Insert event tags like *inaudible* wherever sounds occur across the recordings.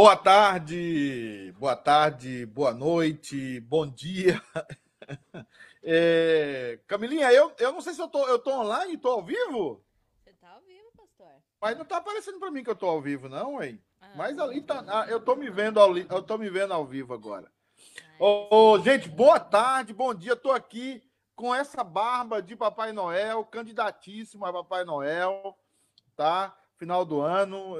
Boa tarde, boa tarde, boa noite, bom dia. *laughs* É, Camilinha, eu, eu não sei se eu tô, eu tô online, tô ao vivo? Você tá ao vivo, pastor? Mas não tá aparecendo para mim que eu tô ao vivo, não, hein? Ah, Mas ali tá, ah, eu tô me vendo ao, eu tô me vendo ao vivo agora. Ô, oh, gente, boa tarde, bom dia. Tô aqui com essa barba de Papai Noel, candidatíssimo a Papai Noel, tá? Final do ano,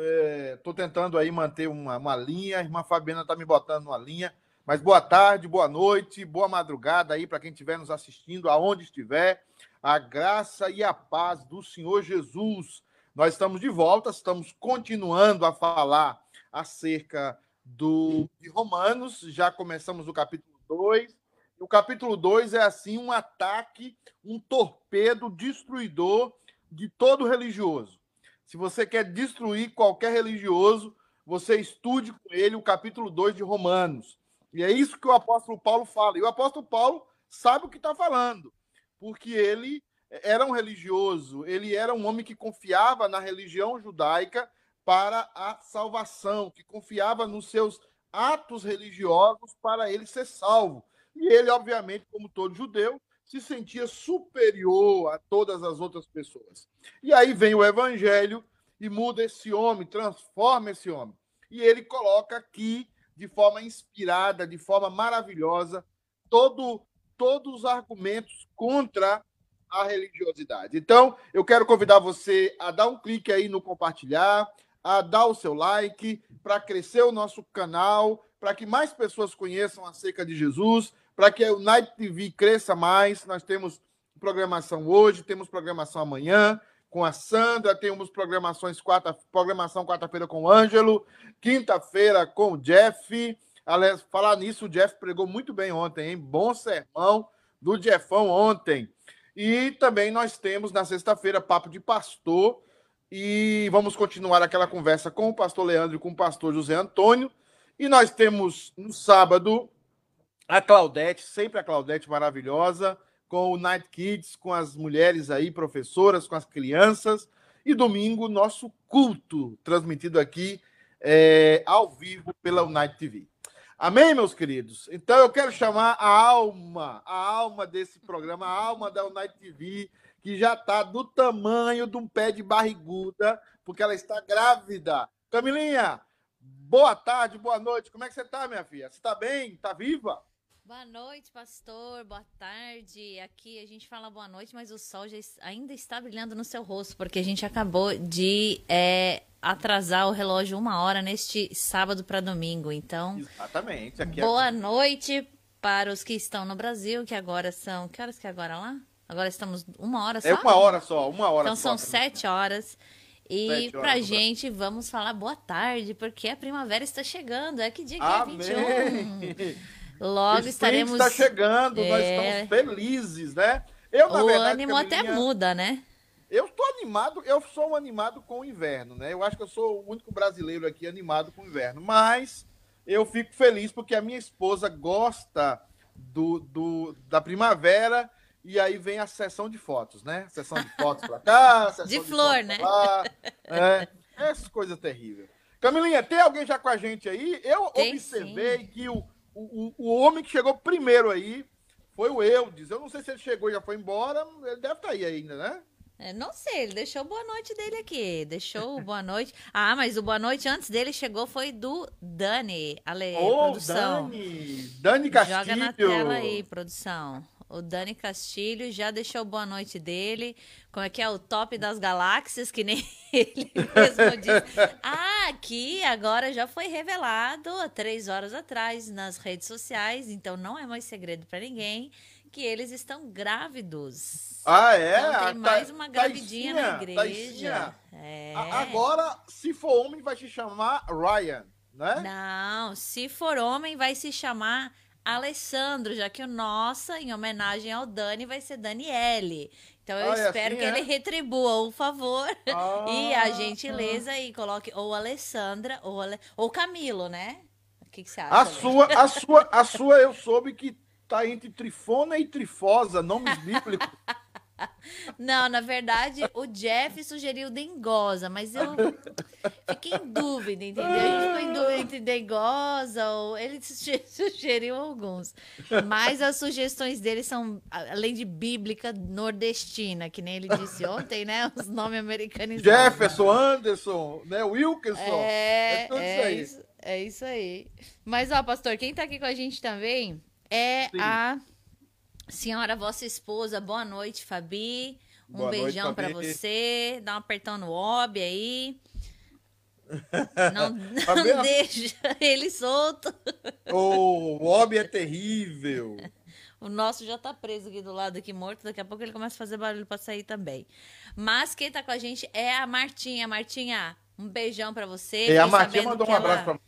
estou é, tentando aí manter uma, uma linha. A irmã Fabiana está me botando uma linha. Mas boa tarde, boa noite, boa madrugada aí para quem estiver nos assistindo, aonde estiver. A graça e a paz do Senhor Jesus. Nós estamos de volta, estamos continuando a falar acerca do, de Romanos. Já começamos o capítulo 2 o capítulo 2 é assim um ataque, um torpedo destruidor de todo religioso. Se você quer destruir qualquer religioso, você estude com ele o capítulo 2 de Romanos. E é isso que o apóstolo Paulo fala. E o apóstolo Paulo sabe o que está falando, porque ele era um religioso, ele era um homem que confiava na religião judaica para a salvação, que confiava nos seus atos religiosos para ele ser salvo. E ele, obviamente, como todo judeu, se sentia superior a todas as outras pessoas. E aí vem o evangelho e muda esse homem, transforma esse homem. E ele coloca aqui, de forma inspirada, de forma maravilhosa, todo, todos os argumentos contra a religiosidade. Então, eu quero convidar você a dar um clique aí no compartilhar, a dar o seu like, para crescer o nosso canal, para que mais pessoas conheçam acerca de Jesus, para que o Night TV cresça mais. Nós temos programação hoje, temos programação amanhã com a Sandra, temos programações quarta, programação quarta-feira com o Ângelo, quinta-feira com o Jeff. Aliás, falar nisso, o Jeff pregou muito bem ontem, hein? Bom sermão do Jeffão ontem. E também nós temos na sexta-feira Papo de Pastor. E vamos continuar aquela conversa com o pastor Leandro e com o pastor José Antônio. E nós temos no sábado a Claudete, sempre a Claudete maravilhosa, com o Night Kids, com as mulheres aí, professoras, com as crianças. E domingo, nosso culto, transmitido aqui é, ao vivo pela Night TV. Amém, meus queridos? Então eu quero chamar a alma, a alma desse programa, a alma da Night TV, que já está do tamanho de um pé de barriguda, porque ela está grávida. Camilinha, boa tarde, boa noite. Como é que você está, minha filha? Você está bem? Está viva? Boa noite, pastor. Boa tarde. Aqui a gente fala boa noite, mas o sol já ainda está brilhando no seu rosto, porque a gente acabou de é, atrasar o relógio uma hora neste sábado para domingo. Então, exatamente. Aqui é boa é... noite para os que estão no Brasil, que agora são. Que horas que é agora lá? Agora estamos uma hora só? É uma hora só, uma hora então, só. Então são sete horas. E para pra gente, vamos falar boa tarde, porque a primavera está chegando. É que dia que Amém. é 21? *laughs* Logo estaremos. está chegando, é... nós estamos felizes, né? Eu, na o verdade, ânimo até muda, né? Eu estou animado, eu sou um animado com o inverno, né? Eu acho que eu sou o único brasileiro aqui animado com o inverno, mas eu fico feliz porque a minha esposa gosta do, do da primavera e aí vem a sessão de fotos, né? Sessão de fotos para cá, *laughs* sessão de, de flor, né? Lá, é, essa coisa terrível. Camilinha, tem alguém já com a gente aí? Eu tem, observei sim. que o o, o, homem que chegou primeiro aí foi o Eudes. Eu não sei se ele chegou e já foi embora. Ele deve estar tá aí ainda, né? É, não sei, ele deixou boa noite dele aqui. Deixou boa noite. Ah, mas o boa noite antes dele chegou foi do Dani, Ale, oh, produção. Dani! Dani Castilho. Joga na tela aí, produção. O Dani Castilho já deixou boa noite dele. Como é que é o top das galáxias, que nem *laughs* ele mesmo disse. Ah, *laughs* aqui agora já foi revelado há três horas atrás nas redes sociais, então não é mais segredo para ninguém que eles estão grávidos. Ah, é? Então, tem mais uma gravidinha na igreja. É. Agora, se for homem, vai se chamar Ryan, né? Não, se for homem, vai se chamar Alessandro, já que o nossa, em homenagem ao Dani, vai ser Daniele. Então eu ah, é espero assim, que é? ele retribua o favor ah, *laughs* e a gentileza ah. e coloque ou Alessandra ou, Ale... ou Camilo, né? O que, que você acha? A sua, a sua, a sua eu soube que tá entre trifona e trifosa, nomes *laughs* bíblicos. Não, na verdade, o Jeff sugeriu dengosa, mas eu fiquei em dúvida, entendeu? A gente ficou em dúvida entre dengosa ou ele *laughs* sugeriu alguns. Mas as sugestões dele são, além de bíblica, nordestina, que nem ele disse ontem, né? Os nomes americanizados. Jefferson, Anderson, né? Wilkinson. É, é, é isso, é isso aí. Mas, ó, pastor, quem tá aqui com a gente também é Sim. a senhora, vossa esposa. Boa noite, Fabi. Um Boa beijão para você. Dá um apertão no Ob aí. *laughs* Não, não deixa ele solto. Oh, o Ob é terrível. O nosso já tá preso aqui do lado, aqui morto. Daqui a pouco ele começa a fazer barulho para sair também. Mas quem tá com a gente é a Martinha. Martinha, um beijão para você. E a Martinha mandou um abraço ela... pra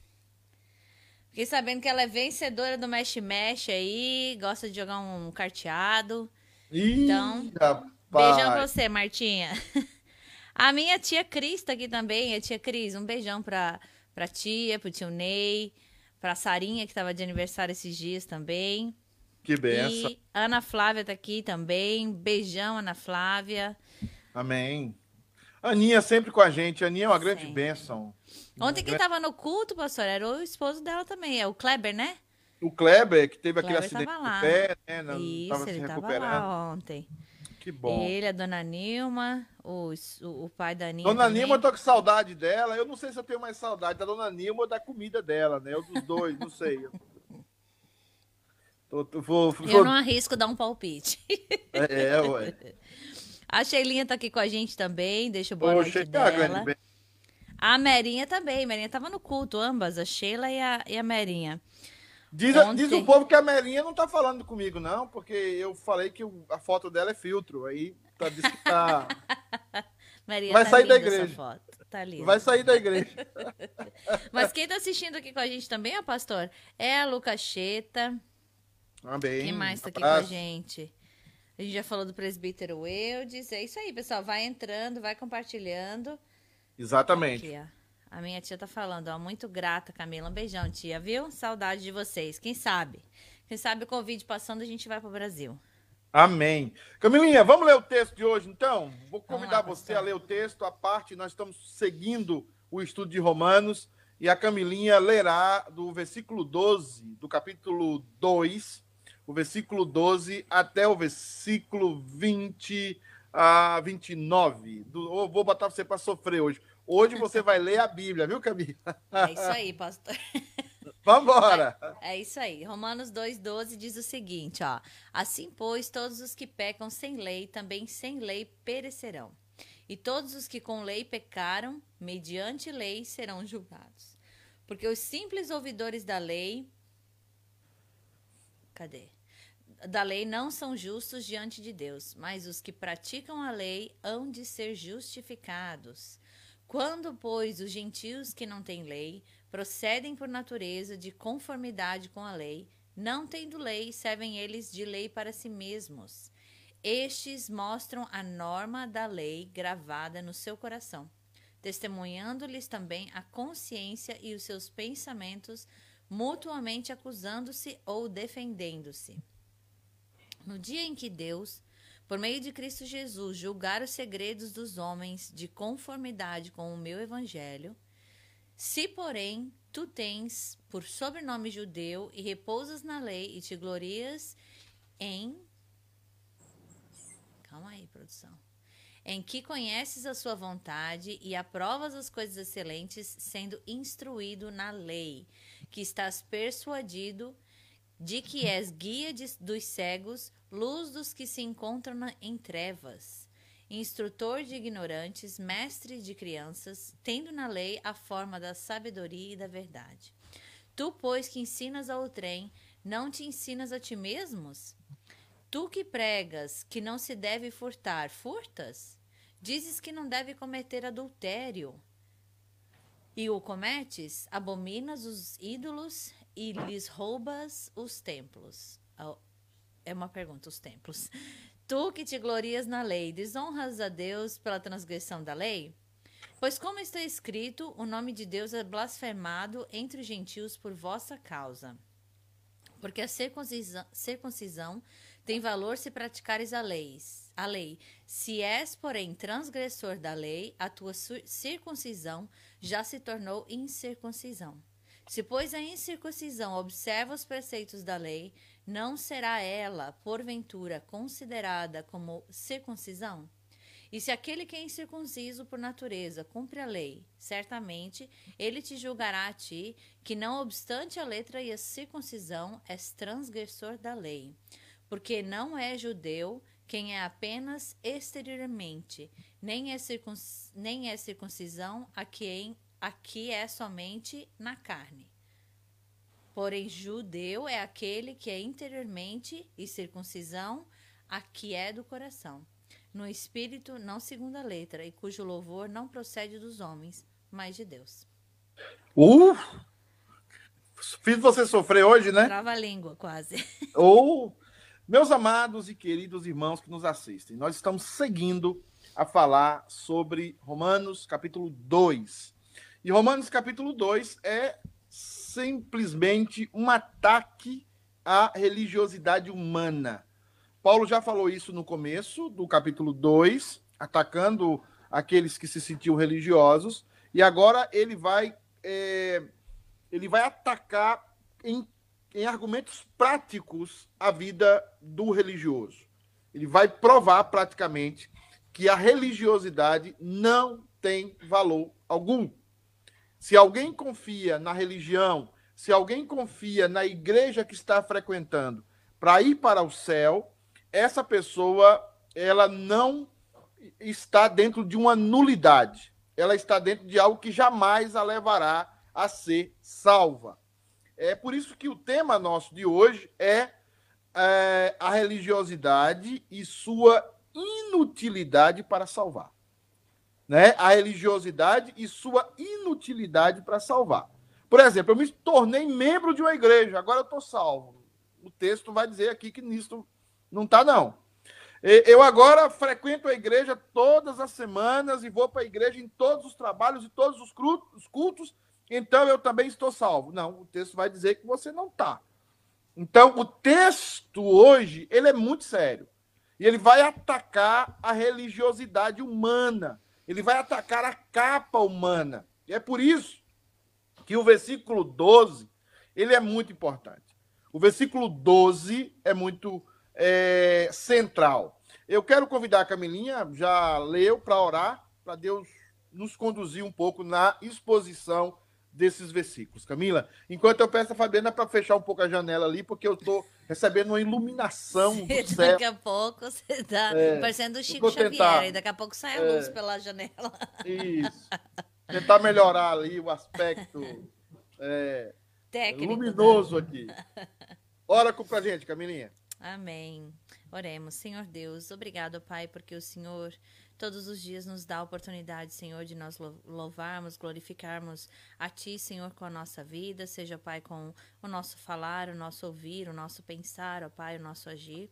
Fiquei sabendo que ela é vencedora do Mesh Mesh aí, gosta de jogar um carteado. Ih, então, rapaz. beijão pra você, Martinha. *laughs* A minha tia Cris tá aqui também. A tia Cris, um beijão pra, pra tia, pro tio Ney, pra Sarinha, que tava de aniversário esses dias também. Que benção. E Ana Flávia tá aqui também. Beijão, Ana Flávia. Amém. Aninha sempre com a gente. Aninha é uma grande bênção. Ontem quem estava no culto, pastor, era o esposo dela também, é o Kleber, né? O Kleber, que teve aquele acidente no pé, né? Não, Isso, ele estava lá ontem. Que bom. Ele, a dona Nilma, o, o, pai da Nilma. Dona também. Nilma, eu tô com saudade dela. Eu não sei se eu tenho mais saudade da dona Nilma ou da comida dela, né? Eu dos dois, não sei. *laughs* Tô, tô, vou, vou... Eu não arrisco dar um palpite. É, ué. *laughs* A Sheilinha tá aqui com a gente também. Deixa o boa Ô, noite dela. A Merinha também. A Merinha tava no culto, ambas, a Sheila e a, e a Merinha. Diz, Ontem... diz o povo que a Merinha não tá falando comigo, não, porque eu falei que a foto dela é filtro. Aí tá, diz que tá. *laughs* Maria, Vai tá sair da igreja. Tá Vai sair da igreja. *laughs* Mas quem tá assistindo aqui com a gente também, ó, pastor, é a Lucacheta. Amém. Quem mais tá aqui com a gente? A gente já falou do presbítero Eudes. É isso aí, pessoal. Vai entrando, vai compartilhando. Exatamente. Aqui, a minha tia tá falando, ó, muito grata, Camila. Um beijão, tia, viu? Saudade de vocês. Quem sabe? Quem sabe o Covid passando, a gente vai pro Brasil. Amém. Camilinha, vamos ler o texto de hoje, então? Vou convidar lá, você a ler o texto, a parte, nós estamos seguindo o estudo de Romanos, e a Camilinha lerá do versículo 12, do capítulo 2, o versículo 12 até o versículo 20 a 29. Do, vou botar você para sofrer hoje. Hoje você vai ler a Bíblia, viu, Camila? É isso aí, pastor. *laughs* Vambora! É, é isso aí. Romanos 2,12 diz o seguinte: ó. Assim, pois, todos os que pecam sem lei, também sem lei perecerão. E todos os que com lei pecaram, mediante lei, serão julgados. Porque os simples ouvidores da lei. Cadê? da lei não são justos diante de Deus, mas os que praticam a lei hão de ser justificados. Quando, pois, os gentios que não têm lei procedem por natureza de conformidade com a lei, não tendo lei, servem eles de lei para si mesmos. Estes mostram a norma da lei gravada no seu coração, testemunhando-lhes também a consciência e os seus pensamentos, mutuamente acusando-se ou defendendo-se. No dia em que Deus, por meio de Cristo Jesus, julgar os segredos dos homens de conformidade com o meu evangelho, se, porém, tu tens por sobrenome judeu e repousas na lei e te glorias em. Calma aí, produção. Em que conheces a sua vontade e aprovas as coisas excelentes, sendo instruído na lei, que estás persuadido de que és guia de, dos cegos, luz dos que se encontram em trevas, instrutor de ignorantes, mestre de crianças, tendo na lei a forma da sabedoria e da verdade. Tu, pois, que ensinas ao trem, não te ensinas a ti mesmos? Tu que pregas que não se deve furtar, furtas? Dizes que não deve cometer adultério. E o cometes? Abominas os ídolos e lhes roubas os templos. É uma pergunta, os templos. Tu que te glorias na lei, desonras a Deus pela transgressão da lei? Pois, como está escrito, o nome de Deus é blasfemado entre os gentios por vossa causa. Porque a circuncisão, circuncisão tem valor se praticares a. A lei. Se és, porém, transgressor da lei, a tua circuncisão já se tornou incircuncisão. Se, pois, a incircuncisão observa os preceitos da lei, não será ela, porventura, considerada como circuncisão? E se aquele que é incircunciso por natureza cumpre a lei, certamente ele te julgará a ti, que não obstante a letra e a circuncisão, és transgressor da lei. Porque não é judeu quem é apenas exteriormente, nem é, circunc... nem é circuncisão a quem aqui é somente na carne. Porém, judeu é aquele que é interiormente, e circuncisão aqui é do coração no espírito, não segundo a letra, e cujo louvor não procede dos homens, mas de Deus. Uh! Fiz você sofrer hoje, né? Trava a língua, quase. *laughs* Uh! Meus amados e queridos irmãos que nos assistem, nós estamos seguindo a falar sobre Romanos capítulo 2. E Romanos capítulo 2 é simplesmente um ataque à religiosidade humana. Paulo já falou isso no começo do capítulo 2, atacando aqueles que se sentiam religiosos, e agora ele vai, é, ele vai atacar em, em argumentos práticos a vida do religioso. Ele vai provar praticamente que a religiosidade não tem valor algum. Se alguém confia na religião, se alguém confia na igreja que está frequentando para ir para o céu, essa pessoa ela não está dentro de uma nulidade. Ela está dentro de algo que jamais a levará a ser salva. É por isso que o tema nosso de hoje é, é a religiosidade e sua inutilidade para salvar. Né? A religiosidade e sua inutilidade para salvar. Por exemplo, eu me tornei membro de uma igreja, agora eu estou salvo. O texto vai dizer aqui que nisso não tá, não. Eu agora frequento a igreja todas as semanas e vou para a igreja em todos os trabalhos e todos os cultos, então eu também estou salvo. Não, o texto vai dizer que você não está. Então, o texto hoje, ele é muito sério. E ele vai atacar a religiosidade humana. Ele vai atacar a capa humana. E é por isso que o versículo 12, ele é muito importante. O versículo 12 é muito é, central. Eu quero convidar a Camilinha, já leu para orar, para Deus nos conduzir um pouco na exposição desses versículos. Camila, enquanto eu peço a Fabiana para fechar um pouco a janela ali, porque eu estou recebendo uma iluminação do *laughs* céu. Daqui a pouco você está é, parecendo o Chico Xavier, e daqui a pouco sai a luz é, pela janela. Isso. Tentar melhorar ali o aspecto é, Técnico, luminoso né? aqui. Ora com pra gente, Camilinha. Amém. Oremos. Senhor Deus, obrigado, Pai, porque o Senhor todos os dias nos dá a oportunidade, Senhor, de nós louvarmos, glorificarmos a Ti, Senhor, com a nossa vida, seja, Pai, com o nosso falar, o nosso ouvir, o nosso pensar, ó Pai, o nosso agir.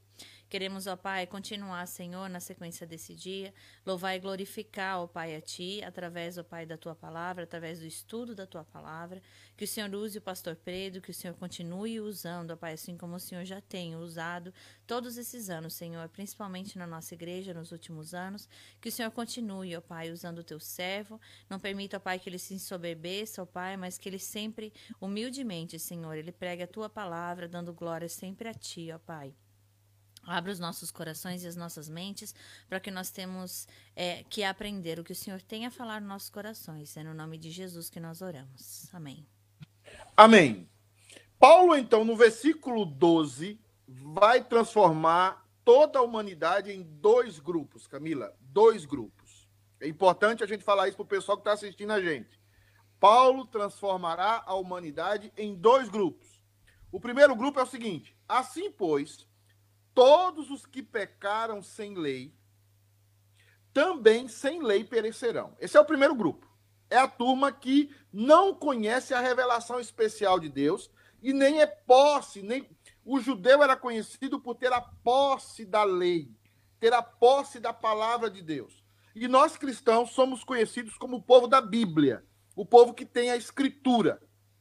Queremos, ó Pai, continuar, Senhor, na sequência desse dia, louvar e glorificar, ó Pai, a Ti, através, ó Pai, da Tua palavra, através do estudo da Tua palavra. Que o Senhor use o pastor Pedro, que o Senhor continue usando, ó Pai, assim como o Senhor já tem usado todos esses anos, Senhor, principalmente na nossa igreja, nos últimos anos. Que o Senhor continue, ó Pai, usando o Teu servo. Não permita, ó Pai, que ele se ensoberbeça, ó Pai, mas que ele sempre, humildemente, Senhor, ele pregue a Tua palavra, dando glória sempre a Ti, ó Pai. Abra os nossos corações e as nossas mentes para que nós temos é, que aprender o que o Senhor tem a falar nos nossos corações. É no nome de Jesus que nós oramos. Amém. Amém. Paulo, então, no versículo 12, vai transformar toda a humanidade em dois grupos, Camila. Dois grupos. É importante a gente falar isso para o pessoal que está assistindo a gente. Paulo transformará a humanidade em dois grupos. O primeiro grupo é o seguinte: assim, pois todos os que pecaram sem lei, também sem lei perecerão. Esse é o primeiro grupo. É a turma que não conhece a revelação especial de Deus e nem é posse, nem o judeu era conhecido por ter a posse da lei, ter a posse da palavra de Deus. E nós cristãos somos conhecidos como o povo da Bíblia, o povo que tem a escritura,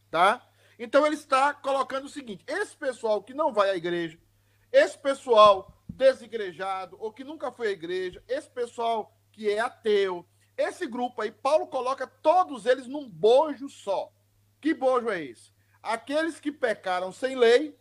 tá? Então ele está colocando o seguinte: esse pessoal que não vai à igreja, esse pessoal desigrejado, ou que nunca foi à igreja, esse pessoal que é ateu, esse grupo aí, Paulo coloca todos eles num bojo só. Que bojo é esse? Aqueles que pecaram sem lei,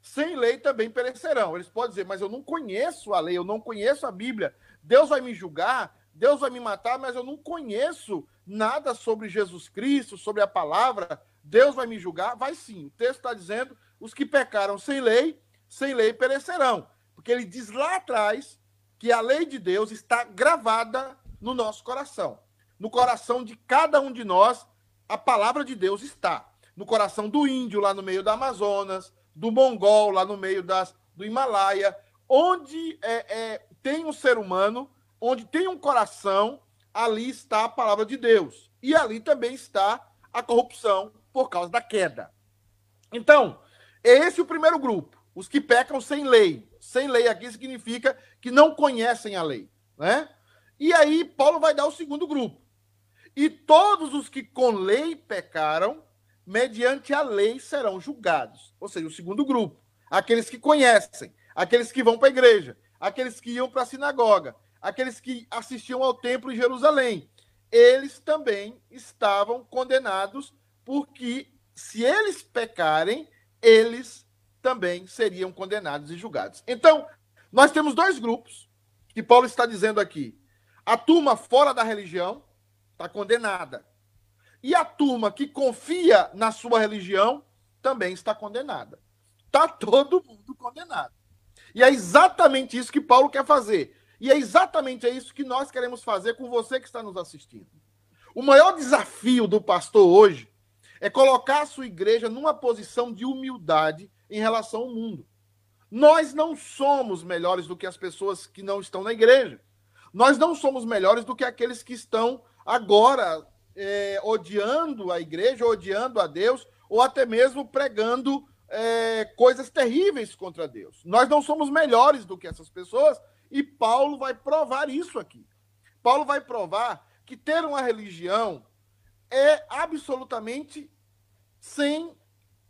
sem lei também perecerão. Eles podem dizer, mas eu não conheço a lei, eu não conheço a Bíblia. Deus vai me julgar, Deus vai me matar, mas eu não conheço nada sobre Jesus Cristo, sobre a palavra. Deus vai me julgar? Vai sim. O texto está dizendo: os que pecaram sem lei, sem lei perecerão. Porque ele diz lá atrás que a lei de Deus está gravada no nosso coração. No coração de cada um de nós, a palavra de Deus está. No coração do índio, lá no meio da Amazonas, do mongol, lá no meio das, do Himalaia, onde é, é, tem um ser humano, onde tem um coração, ali está a palavra de Deus. E ali também está a corrupção por causa da queda. Então, esse é o primeiro grupo, os que pecam sem lei. Sem lei aqui significa que não conhecem a lei, né? E aí Paulo vai dar o segundo grupo. E todos os que com lei pecaram, mediante a lei serão julgados. Ou seja, o segundo grupo, aqueles que conhecem, aqueles que vão para a igreja, aqueles que iam para a sinagoga, aqueles que assistiam ao templo em Jerusalém. Eles também estavam condenados porque se eles pecarem, eles também seriam condenados e julgados. Então, nós temos dois grupos que Paulo está dizendo aqui. A turma fora da religião está condenada. E a turma que confia na sua religião também está condenada. Está *laughs* todo mundo condenado. E é exatamente isso que Paulo quer fazer. E é exatamente isso que nós queremos fazer com você que está nos assistindo. O maior desafio do pastor hoje é colocar a sua igreja numa posição de humildade em relação ao mundo. Nós não somos melhores do que as pessoas que não estão na igreja. Nós não somos melhores do que aqueles que estão agora é, odiando a igreja, odiando a Deus, ou até mesmo pregando é, coisas terríveis contra Deus. Nós não somos melhores do que essas pessoas e Paulo vai provar isso aqui. Paulo vai provar que ter uma religião é absolutamente sem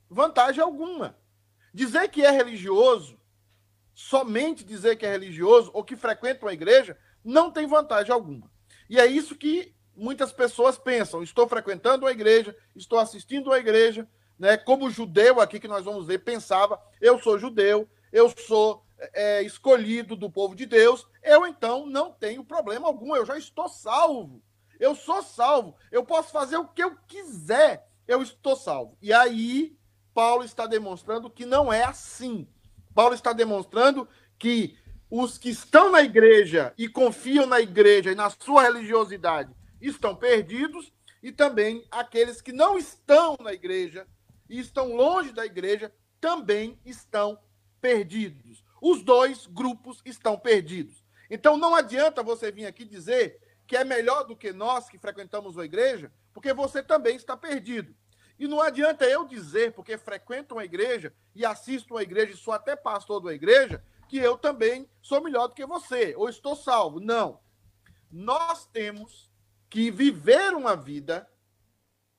vantagem alguma. Dizer que é religioso, somente dizer que é religioso ou que frequenta uma igreja, não tem vantagem alguma. E é isso que muitas pessoas pensam. Estou frequentando uma igreja, estou assistindo uma igreja, né? Como judeu aqui que nós vamos ver, pensava, eu sou judeu, eu sou é, escolhido do povo de Deus, eu então não tenho problema algum, eu já estou salvo. Eu sou salvo. Eu posso fazer o que eu quiser. Eu estou salvo. E aí, Paulo está demonstrando que não é assim. Paulo está demonstrando que os que estão na igreja e confiam na igreja e na sua religiosidade estão perdidos, e também aqueles que não estão na igreja e estão longe da igreja também estão perdidos. Os dois grupos estão perdidos. Então não adianta você vir aqui dizer que é melhor do que nós que frequentamos a igreja, porque você também está perdido. E não adianta eu dizer, porque frequento uma igreja e assisto uma igreja e sou até pastor da igreja, que eu também sou melhor do que você, ou estou salvo. Não. Nós temos que viver uma vida,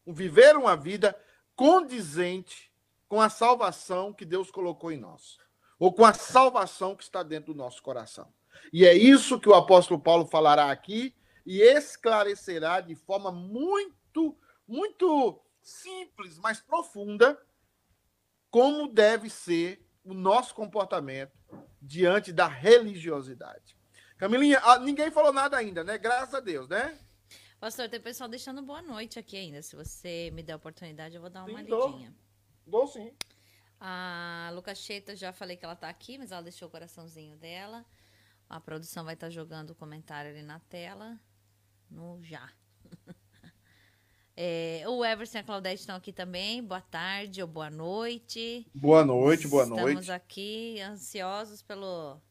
viver uma vida condizente com a salvação que Deus colocou em nós, ou com a salvação que está dentro do nosso coração. E é isso que o apóstolo Paulo falará aqui e esclarecerá de forma muito, muito simples, mas profunda, como deve ser o nosso comportamento diante da religiosidade. Camilinha, ah, ninguém falou nada ainda, né? Graças a Deus, né? Pastor, tem pessoal deixando boa noite aqui ainda. Se você me der a oportunidade, eu vou dar uma sim, lidinha. Dou, dou sim. A Lucas Cheta, já falei que ela tá aqui, mas ela deixou o coraçãozinho dela. A produção vai estar tá jogando o comentário ali na tela no já. É, o Everson e a Claudete estão aqui também. Boa tarde ou boa noite. Boa noite, boa Estamos noite. Estamos aqui ansiosos pelo,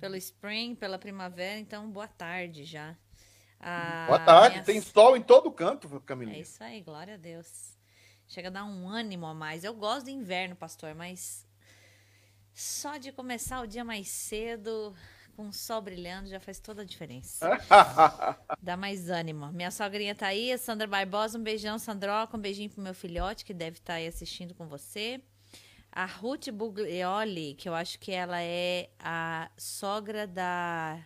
pelo spring, pela primavera, então boa tarde já. Ah, boa tarde, minha... tem sol em todo canto, Camilinha. É isso aí, glória a Deus. Chega a dar um ânimo a mais. Eu gosto do inverno, pastor, mas só de começar o dia mais cedo com o sol brilhando já faz toda a diferença. *laughs* Dá mais ânimo. Minha sogrinha tá aí, a Sandra Barbosa, um beijão, Sandroca, um beijinho pro meu filhote que deve estar tá aí assistindo com você. A Ruth Buglioli, que eu acho que ela é a sogra da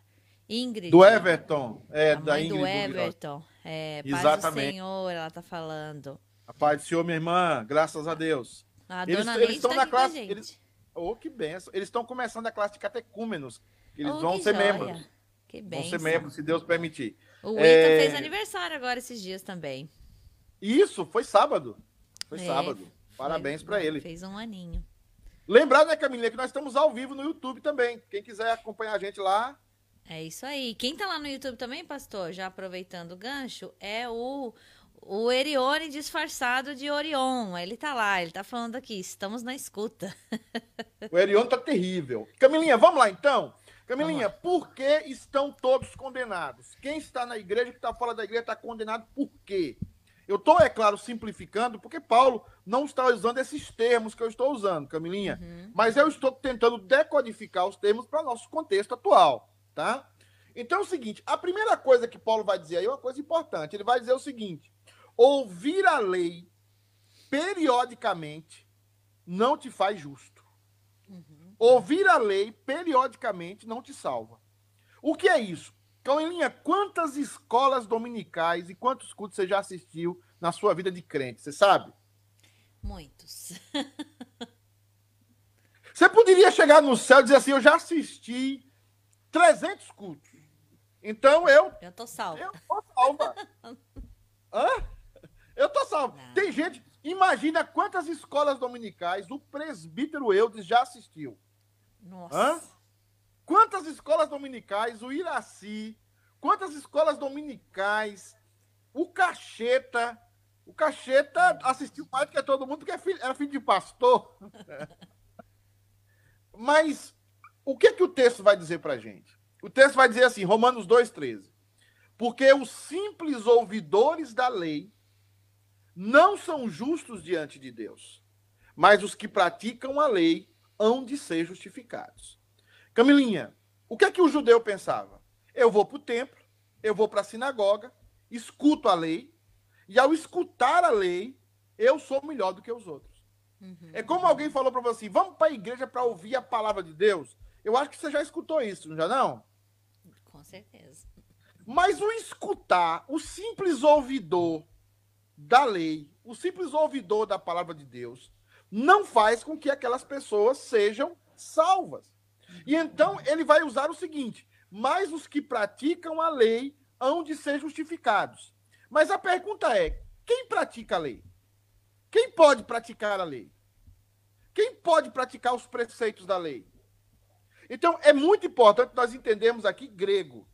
Ingrid. Do Everton. É, da Ingrid. do. Everton. É, paz Exatamente. do Senhor, ela tá falando. A paz do Senhor, minha irmã, graças a Deus. A Eles- Neide estão tá na classe- eles- Oh, que benção. Eles estão começando a classe de catecúmenos. Eles Oh, vão ser joia. membros. Que Vão bem. ser membros, se Deus permitir. O Ita É, fez aniversário agora esses dias também. Isso, foi sábado. Foi É, sábado. Parabéns para ele. Fez um aninho. Lembrar, né, Camilinha, que nós estamos ao vivo no YouTube também. Quem quiser acompanhar a gente lá, É isso aí. Quem tá lá no YouTube também, pastor, já aproveitando o gancho, é o, o Erione disfarçado de Orion. Ele tá lá, ele tá falando aqui, estamos na escuta. *laughs* o Erion tá terrível. Camilinha, vamos lá então? Camilinha, por que estão todos condenados? Quem está na igreja, que está fora da igreja, está condenado por quê? Eu estou, é claro, simplificando, porque Paulo não está usando esses termos que eu estou usando, Camilinha. Uhum. Mas eu estou tentando decodificar os termos para nosso contexto atual, tá? Então é o seguinte, a primeira coisa que Paulo vai dizer aí é uma coisa importante. Ele vai dizer o seguinte: ouvir a lei periodicamente não te faz justo. Ouvir a lei periodicamente não te salva. O que é isso? Cauelinha, quantas escolas dominicais e quantos cultos você já assistiu na sua vida de crente? Você sabe? Muitos. *laughs* Você poderia chegar no céu e dizer assim: Eu já assisti 300 cultos. Então eu Eu tô salva. Eu tô salva. *laughs* Hã? Eu tô salva. Não. Tem gente, imagina quantas escolas dominicais o presbítero Eudes já assistiu. Nossa. Hã? Quantas escolas dominicais o Iraci, quantas escolas dominicais o Cacheta, o Cacheta assistiu mais do que todo mundo, porque é filho- era filho de pastor. *laughs* Mas o que que o texto vai dizer pra gente? O texto vai dizer assim, Romanos 2:13. Porque os simples ouvidores da lei não são justos diante de Deus, mas os que praticam a lei hão de ser justificados. Camilinha, o que é que o judeu pensava? Eu vou para o templo, eu vou para a sinagoga, escuto a lei, e ao escutar a lei, eu sou melhor do que os outros. Uhum. É como alguém falou para você assim, vamos para a igreja para ouvir a palavra de Deus. Eu acho que você já escutou isso, não já não? Com certeza. Mas o escutar, o simples ouvidor da lei, o simples ouvidor da palavra de Deus, não faz com que aquelas pessoas sejam salvas. E então ele vai usar o seguinte: mas os que praticam a lei hão de ser justificados. Mas a pergunta é: quem pratica a lei? Quem pode praticar a lei? Quem pode praticar os preceitos da lei? Então é muito importante nós entendermos aqui grego.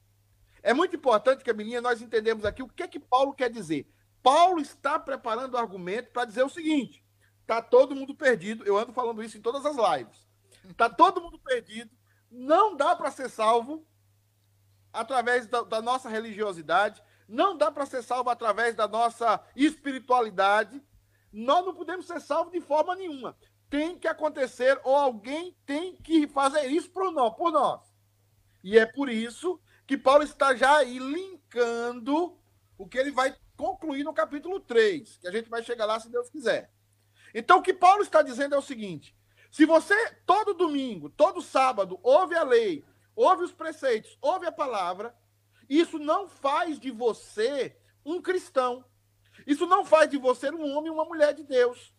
É muito importante, Camilinha, nós entendemos aqui o que é que Paulo quer dizer. Paulo está preparando o argumento para dizer o seguinte: está todo mundo perdido. Eu ando falando isso em todas as lives. Está todo mundo perdido. Não dá para ser salvo através da, da nossa religiosidade. Não dá para ser salvo através da nossa espiritualidade. Nós não podemos ser salvos de forma nenhuma. Tem que acontecer, ou alguém tem que fazer isso por nós. Por nós. E é por isso que Paulo está já aí linkando o que ele vai concluir no capítulo 3, que a gente vai chegar lá se Deus quiser. Então, o que Paulo está dizendo é o seguinte: se você todo domingo, todo sábado, ouve a lei, ouve os preceitos, ouve a palavra, isso não faz de você um cristão. Isso não faz de você um homem e uma mulher de Deus.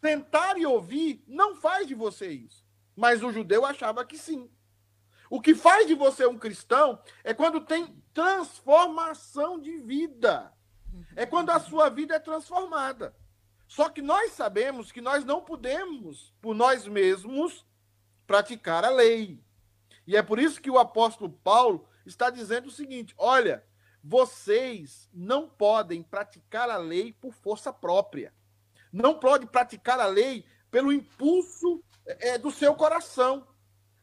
Tentar e ouvir não faz de você isso. Mas o judeu achava que sim. O que faz de você um cristão é quando tem transformação de vida. É quando a sua vida é transformada. Só que nós sabemos que nós não podemos, por nós mesmos, praticar a lei. E é por isso que o apóstolo Paulo está dizendo o seguinte: olha, vocês não podem praticar a lei por força própria. Não pode praticar a lei pelo impulso é, do seu coração.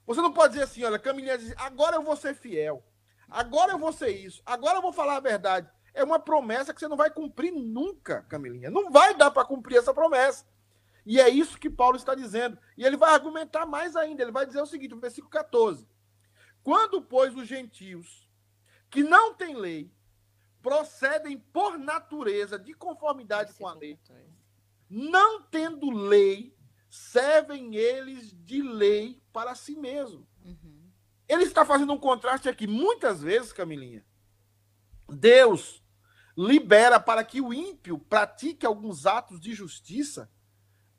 Você não pode dizer assim, olha, Camilinha diz, agora eu vou ser fiel, agora eu vou ser isso, agora eu vou falar a verdade. É uma promessa que você não vai cumprir nunca, Camilinha. Não vai dar para cumprir essa promessa. E é isso que Paulo está dizendo. E ele vai argumentar mais ainda. Ele vai dizer o seguinte, no versículo 14. Quando, pois, os gentios que não têm lei procedem por natureza de conformidade com a lei, não tendo lei, servem eles de lei para si mesmo. Uhum. Ele está fazendo um contraste aqui. Muitas vezes, Camilinha, Deus libera para que o ímpio pratique alguns atos de justiça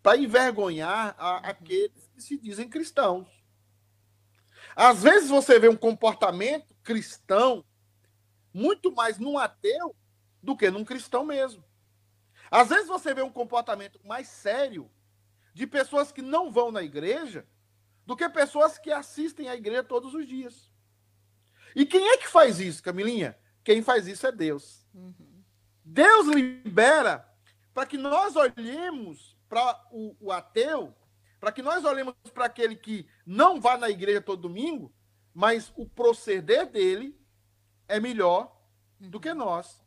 para envergonhar a, uhum. aqueles que se dizem cristãos. Às vezes você vê um comportamento cristão muito mais num ateu do que num cristão mesmo. Às vezes você vê um comportamento mais sério de pessoas que não vão na igreja do que pessoas que assistem à igreja todos os dias. E quem é que faz isso, Camilinha? Quem faz isso é Deus. Uhum. Deus libera para que nós olhemos para o, o ateu, para que nós olhemos para aquele que não vai na igreja todo domingo, mas o proceder dele é melhor do que nós.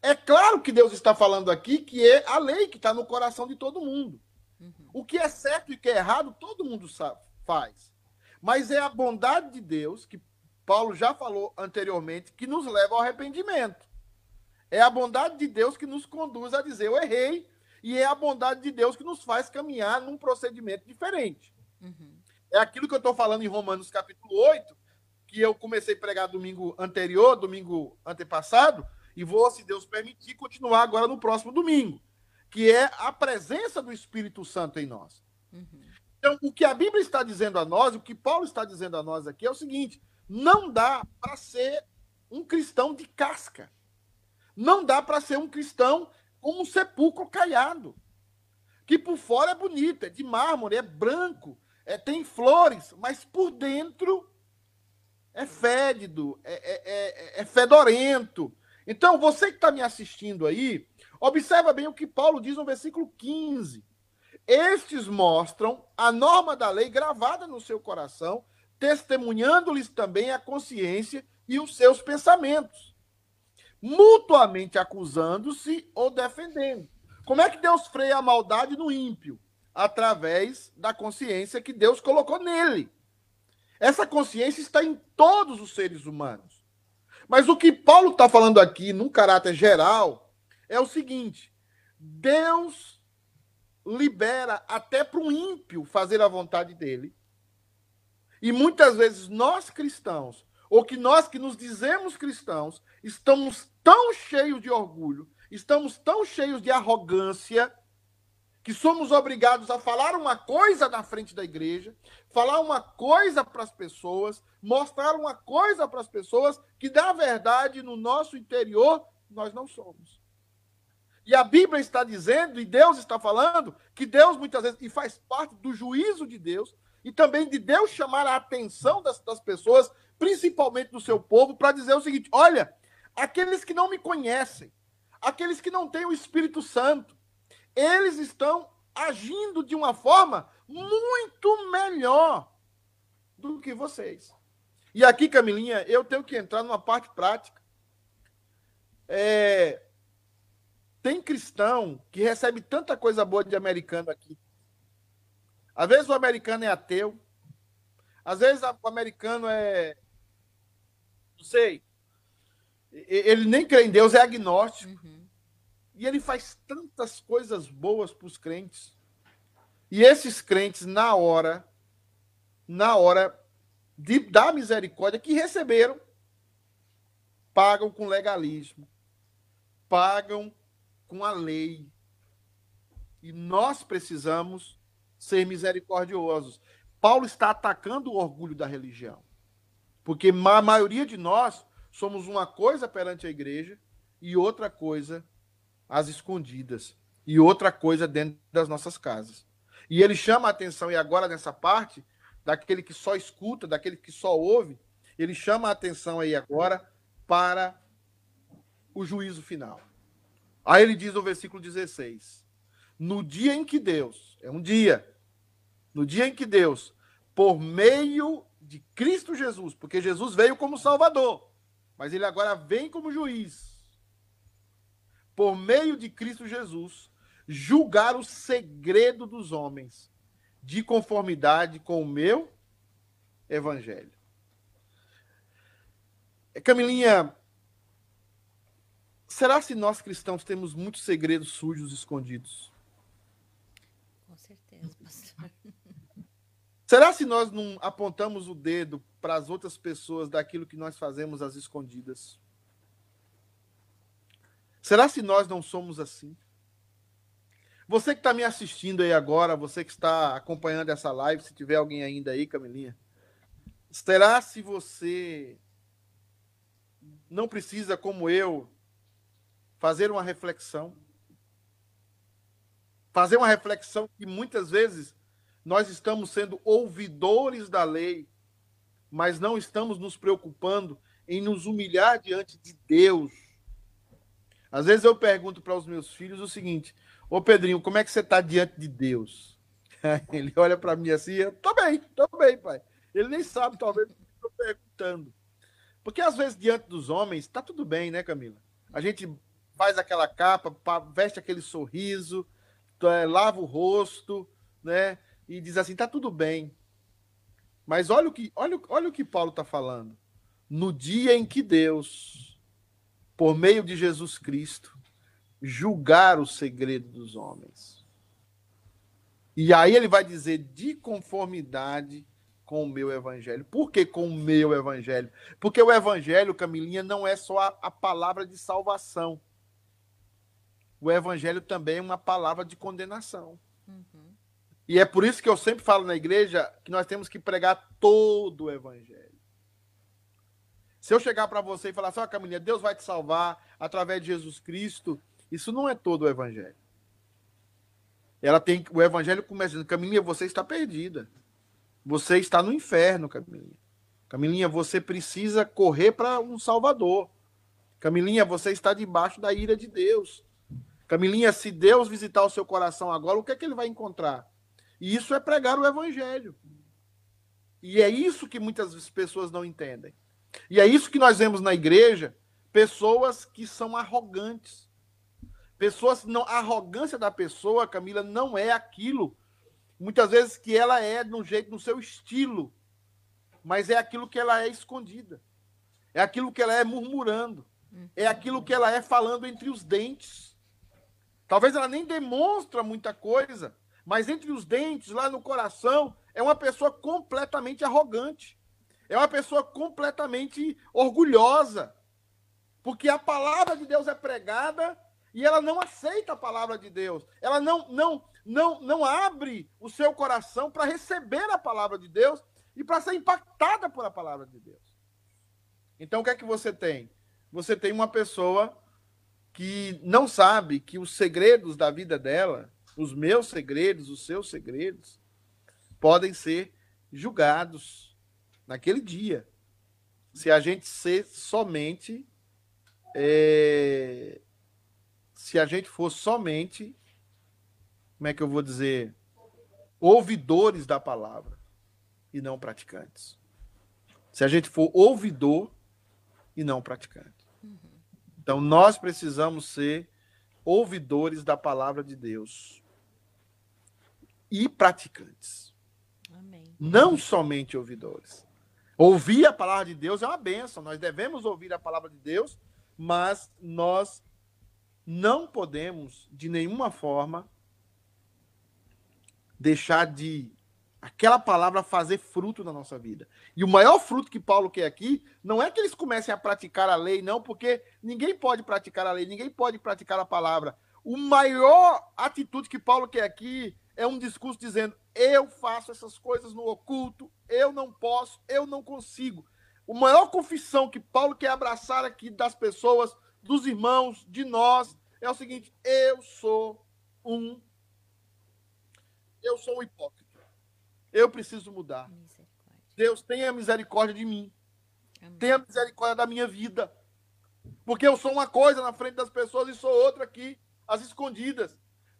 É claro que Deus está falando aqui que é a lei que está no coração de todo mundo. Uhum. O que é certo e o que é errado, todo mundo sabe, faz. Mas é a bondade de Deus, que Paulo já falou anteriormente, que nos leva ao arrependimento. É a bondade de Deus que nos conduz a dizer eu errei, e é a bondade de Deus que nos faz caminhar num procedimento diferente. Uhum. É aquilo que eu estou falando em Romanos capítulo 8, que eu comecei a pregar domingo anterior, domingo antepassado, e vou, se Deus permitir, continuar agora no próximo domingo que é a presença do Espírito Santo em nós. Uhum. Então, o que a Bíblia está dizendo a nós, o que Paulo está dizendo a nós aqui é o seguinte: não dá para ser um cristão de casca. Não dá para ser um cristão com um sepulcro caiado. Que por fora é bonito, é de mármore, é branco, é, tem flores, mas por dentro é fédido, é, é, é, é fedorento. Então, você que está me assistindo aí, Observa bem o que Paulo diz no versículo 15. Estes mostram a norma da lei gravada no seu coração, testemunhando-lhes também a consciência e os seus pensamentos, mutuamente acusando-se ou defendendo. Como é que Deus freia a maldade no ímpio? Através da consciência que Deus colocou nele. Essa consciência está em todos os seres humanos. Mas o que Paulo está falando aqui, num caráter geral, é o seguinte: Deus libera até para um ímpio fazer a vontade dele. E muitas vezes nós cristãos, ou que nós que nos dizemos cristãos, estamos tão cheios de orgulho, estamos tão cheios de arrogância, que somos obrigados a falar uma coisa na frente da igreja, falar uma coisa para as pessoas, mostrar uma coisa para as pessoas que, na verdade, no nosso interior, nós não somos. E a Bíblia está dizendo, e Deus está falando, que Deus muitas vezes, e faz parte do juízo de Deus, e também de Deus chamar a atenção das, das pessoas, principalmente do seu povo, para dizer o seguinte: olha, aqueles que não me conhecem, aqueles que não têm o Espírito Santo, eles estão agindo de uma forma muito melhor do que vocês. E aqui, Camilinha, eu tenho que entrar numa parte prática. É, tem cristão que recebe tanta coisa boa de americano aqui. Às vezes o americano é ateu. Às vezes o americano é. Não sei. Ele nem crê em Deus, é agnóstico. Uhum. E ele faz tantas coisas boas para os crentes. E esses crentes, na hora, na hora de, da misericórdia que receberam, pagam com legalismo, pagam com a lei. E nós precisamos ser misericordiosos. Paulo está atacando o orgulho da religião. Porque a maioria de nós somos uma coisa perante a igreja e outra coisa às escondidas. E outra coisa dentro das nossas casas. E ele chama a atenção, e agora nessa parte, daquele que só escuta, daquele que só ouve, ele chama a atenção aí agora para o juízo final. Aí ele diz no versículo 16: No dia em que Deus, é um dia, no dia em que Deus, por meio de Cristo Jesus, porque Jesus veio como Salvador, mas ele agora vem como juiz, por meio de Cristo Jesus, julgar o segredo dos homens, de conformidade com o meu evangelho. Camilinha, Será se nós cristãos temos muitos segredos sujos escondidos? certeza, pastor. Será se nós não apontamos o dedo para as outras pessoas daquilo que nós fazemos às escondidas? Será se nós não somos assim? Você que está me assistindo aí agora, você que está acompanhando essa live, se tiver alguém ainda aí, Camilinha, será se você não precisa, como eu, fazer uma reflexão? Fazer uma reflexão que muitas vezes nós estamos sendo ouvidores da lei, mas não estamos nos preocupando em nos humilhar diante de Deus. Às vezes eu pergunto para os meus filhos o seguinte: Ô Pedrinho, como é que você está diante de Deus? *laughs* Ele olha para mim assim, eu tô bem, tô bem, pai. Ele nem sabe, talvez, estou perguntando. Porque às vezes, diante dos homens, está tudo bem, né, Camila? A gente faz aquela capa, veste aquele sorriso, é, lava o rosto, né? E diz assim, tá tudo bem. Mas olha o que, olha, olha o que Paulo está falando. No dia em que Deus, por meio de Jesus Cristo, julgar o segredo dos homens. E aí ele vai dizer de conformidade com o meu evangelho. Por que com o meu evangelho? Porque o evangelho, Camilinha, não é só a, a palavra de salvação. O evangelho também é uma palavra de condenação. E é por isso que eu sempre falo na igreja que nós temos que pregar todo o evangelho. Se eu chegar para você e falar assim, ó, oh, Camilinha, Deus vai te salvar através de Jesus Cristo, isso não é todo o evangelho. Ela tem o evangelho começa dizendo, Camilinha, você está perdida. Você está no inferno, Camilinha. Camilinha, você precisa correr para um salvador. Camilinha, você está debaixo da ira de Deus. Camilinha, se Deus visitar o seu coração agora, o que é que ele vai encontrar? E isso é pregar o evangelho. E é isso que muitas pessoas não entendem. E é isso que nós vemos na igreja, pessoas que são arrogantes. Pessoas não, a arrogância da pessoa, Camila, não é aquilo muitas vezes que ela é no jeito, no seu estilo, mas é aquilo que ela é escondida. É aquilo que ela é murmurando. É aquilo que ela é falando entre os dentes. Talvez ela nem demonstra muita coisa, mas entre os dentes, lá no coração, é uma pessoa completamente arrogante. É uma pessoa completamente orgulhosa. Porque a palavra de Deus é pregada e ela não aceita a palavra de Deus. Ela não não não não abre o seu coração para receber a palavra de Deus e para ser impactada por a palavra de Deus. Então o que é que você tem? Você tem uma pessoa que não sabe que os segredos da vida dela, os meus segredos, os seus segredos, podem ser julgados naquele dia. Se a gente ser somente é, se a gente for somente, como é que eu vou dizer, ouvidores da palavra e não praticantes. Se a gente for ouvidor e não praticante. Então nós precisamos ser ouvidores da palavra de Deus e praticantes. Amém. Não somente ouvidores. Ouvir a palavra de Deus é uma benção. Nós devemos ouvir a palavra de Deus, mas nós não podemos, de nenhuma forma, deixar de aquela palavra fazer fruto na nossa vida. E o maior fruto que Paulo quer aqui não é que eles comecem a praticar a lei, não, porque ninguém pode praticar a lei, ninguém pode praticar a palavra. O maior atitude que Paulo quer aqui é um discurso dizendo: eu faço essas coisas no oculto, eu não posso, eu não consigo. O maior confissão que Paulo quer abraçar aqui das pessoas dos irmãos, de nós, é o seguinte: eu sou um. Eu sou um hipócrita. Eu preciso mudar. Deus tenha misericórdia de mim. Amém. Tenha misericórdia da minha vida. Porque eu sou uma coisa na frente das pessoas e sou outra aqui, às escondidas.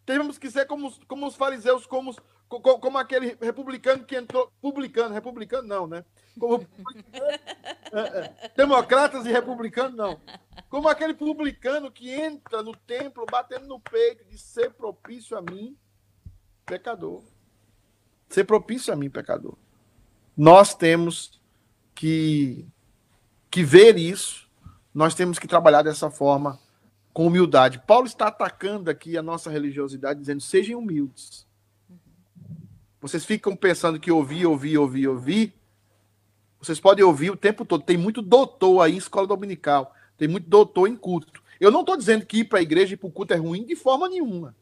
Temos que ser como, como os fariseus, como, como, como aquele republicano que entrou. Publicano, republicano não, né? Como, é, é, democratas e republicanos não. Como aquele publicano que entra no templo batendo no peito de ser propício a mim, pecador. Ser propício a mim, pecador. Nós temos que, que ver isso, nós temos que trabalhar dessa forma com humildade. Paulo está atacando aqui a nossa religiosidade, dizendo: sejam humildes. vocês ficam pensando que ouvir, ouvir, ouvir, ouvir. Vocês podem ouvir o tempo todo. Tem muito doutor aí em escola dominical. Tem muito doutor em culto. Eu não estou dizendo que ir para a igreja e para o culto é ruim de forma nenhuma.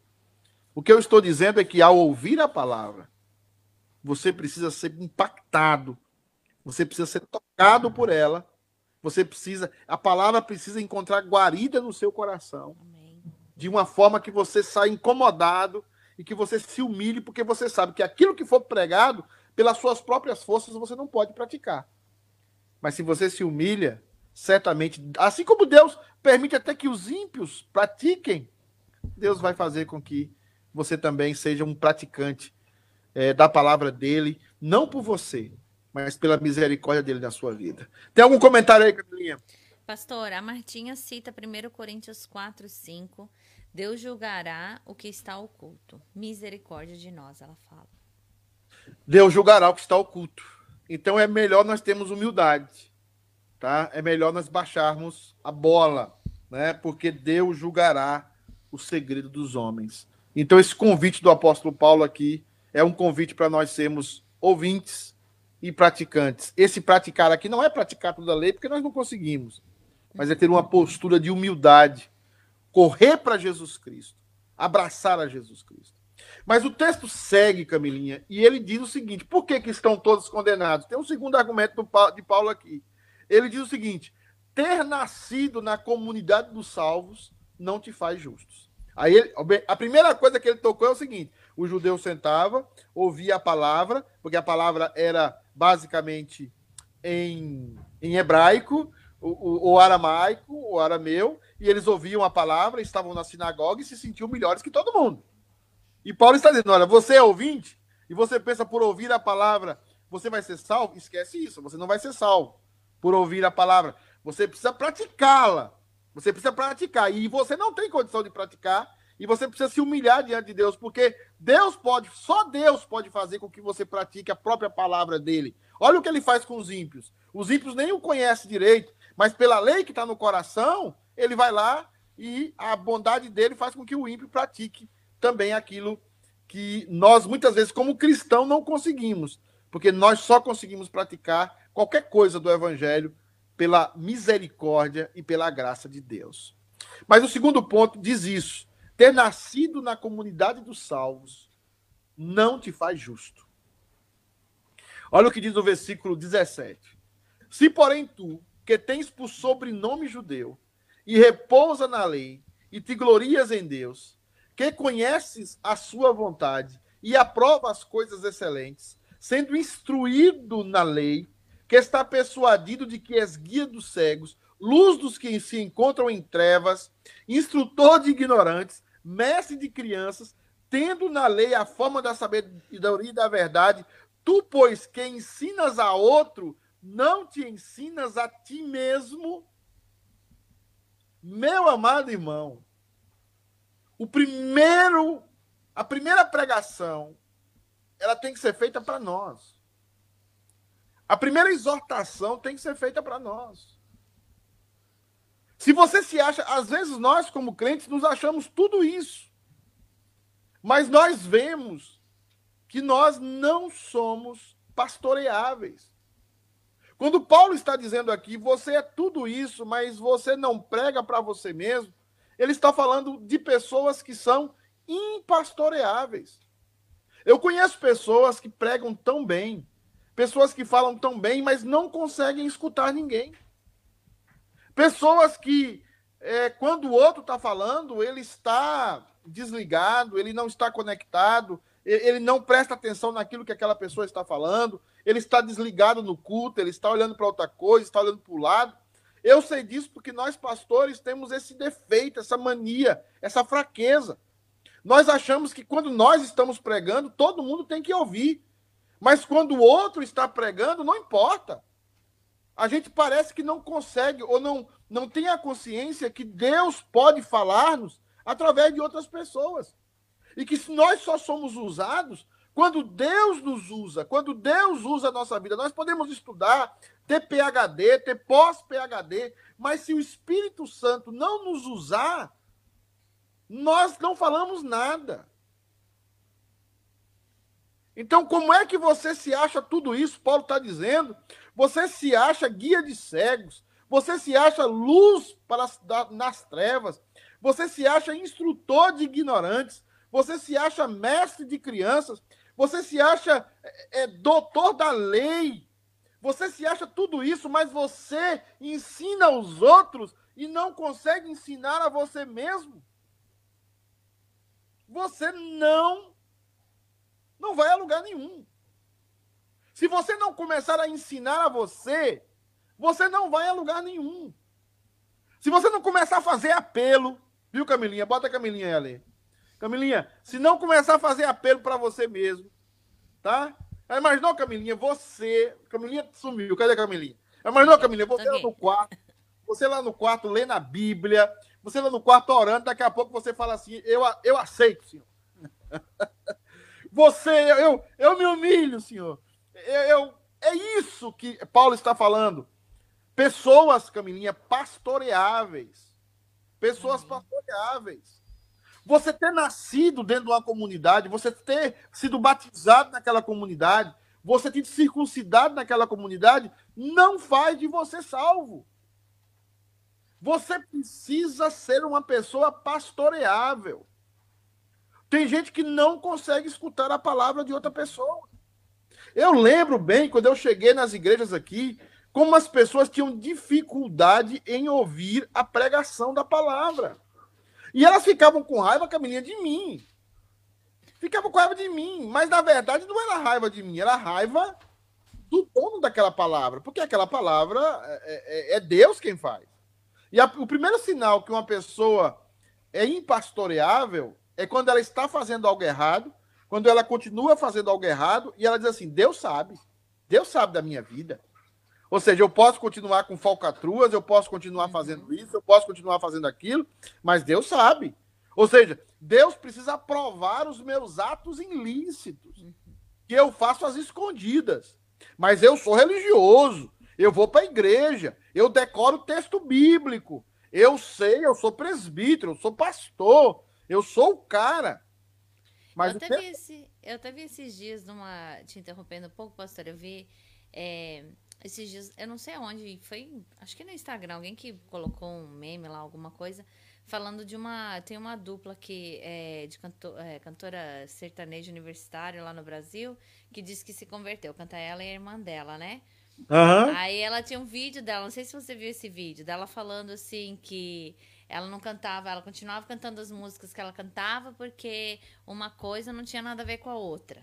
O que eu estou dizendo é que ao ouvir a palavra, você precisa ser impactado, você precisa ser tocado por ela, você precisa, a palavra precisa encontrar guarida no seu coração, Amém. de uma forma que você saia incomodado e que você se humilhe, porque você sabe que aquilo que for pregado, pelas suas próprias forças, você não pode praticar. Mas se você se humilha, certamente, assim como Deus permite até que os ímpios pratiquem, Deus vai fazer com que você também seja um praticante é, da palavra dele, não por você, mas pela misericórdia dele na sua vida. Tem algum comentário aí, Camilinha? Pastor, a Martinha cita 1 Coríntios 4, 5. Deus julgará o que está oculto. Misericórdia de nós, ela fala. Deus julgará o que está oculto. Então é melhor nós termos humildade, tá? É melhor nós baixarmos a bola, né? Porque Deus julgará o segredo dos homens. Então, esse convite do apóstolo Paulo aqui é um convite para nós sermos ouvintes e praticantes. Esse praticar aqui não é praticar toda a lei, porque nós não conseguimos, mas é ter uma postura de humildade, correr para Jesus Cristo, abraçar a Jesus Cristo. Mas o texto segue, Camilinha, e ele diz o seguinte: por que, que estão todos condenados? Tem um segundo argumento de Paulo aqui. Ele diz o seguinte: ter nascido na comunidade dos salvos não te faz justos. Aí ele, a primeira coisa que ele tocou é o seguinte: o judeu sentava, ouvia a palavra, porque a palavra era basicamente em, em hebraico, o, o, aramaico, o arameu, e eles ouviam a palavra, estavam na sinagoga e se sentiam melhores que todo mundo. E Paulo está dizendo: olha, você é ouvinte e você pensa por ouvir a palavra, você vai ser salvo? Esquece isso, você não vai ser salvo por ouvir a palavra. Você precisa praticá-la. Você precisa praticar. E você não tem condição de praticar. E você precisa se humilhar diante de Deus, porque Deus pode, só Deus pode fazer com que você pratique a própria palavra dele. Olha o que ele faz com os ímpios. Os ímpios nem o conhecem direito, mas pela lei que está no coração, ele vai lá e a bondade dele faz com que o ímpio pratique também aquilo que nós, muitas vezes, como cristão, não conseguimos. Porque nós só conseguimos praticar qualquer coisa do evangelho pela misericórdia e pela graça de Deus. Mas o segundo ponto diz isso: ter nascido na comunidade dos salvos não te faz justo. Olha o que diz no versículo 17: Se, porém, tu, que tens por sobrenome judeu, e repousa na lei, e te glorias em Deus, que conheces a sua vontade e aprova as coisas excelentes, sendo instruído na lei, que está persuadido de que és guia dos cegos, luz dos que se encontram em trevas, instrutor de ignorantes, mestre de crianças, tendo na lei a forma da sabedoria e da verdade, tu, pois, que ensinas a outro, não te ensinas a ti mesmo? Meu amado irmão, o primeiro, a primeira pregação, ela tem que ser feita para nós. A primeira exortação tem que ser feita para nós. Se você se acha, às vezes nós, como crentes, nos achamos tudo isso. Mas nós vemos que nós não somos pastoreáveis. Quando Paulo está dizendo aqui, você é tudo isso, mas você não prega para você mesmo, ele está falando de pessoas que são impastoreáveis. Eu conheço pessoas que pregam tão bem, Pessoas que falam tão bem, mas não conseguem escutar ninguém. Pessoas que, é, quando o outro está falando, ele está desligado, ele não está conectado, ele não presta atenção naquilo que aquela pessoa está falando, ele está desligado no culto, ele está olhando para outra coisa, está olhando para o lado. Eu sei disso porque nós, pastores, temos esse defeito, essa mania, essa fraqueza. Nós achamos que quando nós estamos pregando, todo mundo tem que ouvir. Mas quando o outro está pregando, não importa. A gente parece que não consegue ou não, não tem a consciência que Deus pode falar-nos através de outras pessoas. E que nós só somos usados quando Deus nos usa, quando Deus usa a nossa vida. Nós podemos estudar, ter PhD, ter pós-PhD, mas se o Espírito Santo não nos usar, nós não falamos nada. Então, como é que você se acha tudo isso? Paulo está dizendo. Você se acha guia de cegos. Você se acha luz para nas trevas. Você se acha instrutor de ignorantes. Você se acha mestre de crianças. Você se acha é, é, doutor da lei. Você se acha tudo isso, mas você ensina aos outros e não consegue ensinar a você mesmo. Você não não vai a lugar nenhum. Se você não começar a ensinar a você, você não vai a lugar nenhum. Se você não começar a fazer apelo, viu, Camilinha? Bota a Camilinha aí ali. Camilinha, se não começar a fazer apelo para você mesmo, tá? Aí, mas não, Camilinha, você. Camilinha sumiu, cadê a Camilinha? Mas não, Camilinha, você lá no quarto, você lá no quarto lendo a Bíblia, você lá no quarto orando, daqui a pouco você fala assim: eu, eu aceito, senhor. *laughs* Você, eu, eu me humilho, Senhor. Eu, eu, é isso que Paulo está falando. Pessoas, Camilinha, pastoreáveis. Pessoas uhum. pastoreáveis. Você ter nascido dentro de uma comunidade, você ter sido batizado naquela comunidade, você ter circuncidado naquela comunidade, não faz de você salvo. Você precisa ser uma pessoa pastoreável. Tem gente que não consegue escutar a palavra de outra pessoa. Eu lembro bem, quando eu cheguei nas igrejas aqui, como as pessoas tinham dificuldade em ouvir a pregação da palavra. E elas ficavam com raiva, Camilinha, de mim. Ficavam com raiva de mim. Mas, na verdade, não era raiva de mim, era raiva do dono daquela palavra. Porque aquela palavra é, é, é Deus quem faz. E a, o primeiro sinal que uma pessoa é impastoreável é quando ela está fazendo algo errado, quando ela continua fazendo algo errado e ela diz assim: Deus sabe, Deus sabe da minha vida. Ou seja, eu posso continuar com falcatruas, eu posso continuar fazendo isso, eu posso continuar fazendo aquilo, mas Deus sabe. Ou seja, Deus precisa aprovar os meus atos ilícitos, que eu faço às escondidas. Mas eu sou religioso, eu vou para a igreja, eu decoro o texto bíblico, eu sei, eu sou presbítero, eu sou pastor, eu sou o cara. Mas eu, até vi esse, eu até vi esses dias, numa, te interrompendo um pouco, pastor, eu vi é, esses dias, eu não sei onde, foi, acho que no Instagram, alguém que colocou um meme lá, alguma coisa, falando de uma, tem uma dupla que é de canto, é, cantora sertaneja universitária lá no Brasil, que disse que se converteu, canta ela e a irmã dela, né? Uhum. Aí ela tinha um vídeo dela, não sei se você viu esse vídeo, dela falando assim que ela não cantava, ela continuava cantando as músicas que ela cantava porque uma coisa não tinha nada a ver com a outra.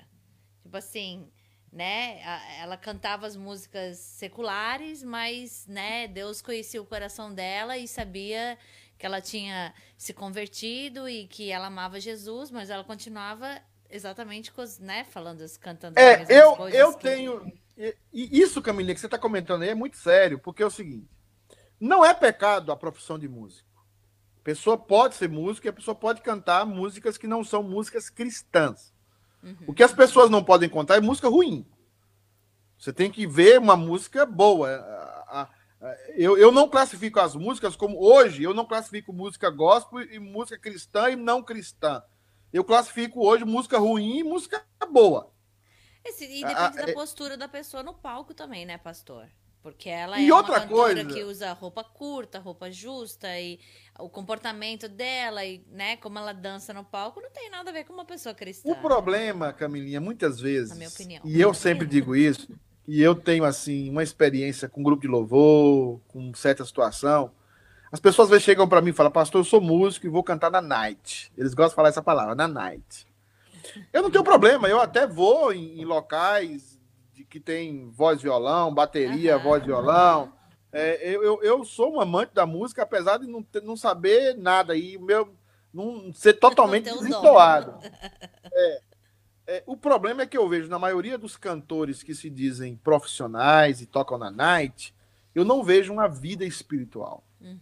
Tipo assim, né? Ela cantava as músicas seculares, mas, né, Deus conhecia o coração dela e sabia que ela tinha se convertido e que ela amava Jesus, mas ela continuava exatamente com os, né, falando, cantando é, as eu, coisas. Eu que... tenho e isso, Camilinha, que você está comentando aí é muito sério, porque é o seguinte: não é pecado a profissão de músico. A pessoa pode ser músico e a pessoa pode cantar músicas que não são músicas cristãs. Uhum. O que as pessoas não podem contar é música ruim. Você tem que ver uma música boa. Eu, eu não classifico as músicas como hoje, eu não classifico música gospel e música cristã e não cristã. Eu classifico hoje música ruim e música boa. Esse, e depende da é... postura da pessoa no palco também, né, pastor? Porque ela e é outra uma coisa... que usa roupa curta, roupa justa e o comportamento dela e, né, como ela dança no palco não tem nada a ver com uma pessoa cristã. O problema, Camilinha, muitas vezes, Na minha opinião. e eu sempre digo isso, e eu tenho assim uma experiência com grupo de louvor, com certa situação, as pessoas às vezes chegam para mim e falam: "Pastor, eu sou músico e vou cantar na night". Eles gostam de falar essa palavra, na night. Eu não tenho problema, eu até vou em, em locais que tem voz violão, bateria, uhum. voz violão. É, eu, eu, sou um amante da música, apesar de não, não saber nada e meu não ser totalmente desentoado. *laughs* É, é, o problema é que eu vejo na maioria dos cantores que se dizem profissionais e tocam na night, eu não vejo uma vida espiritual. Uhum.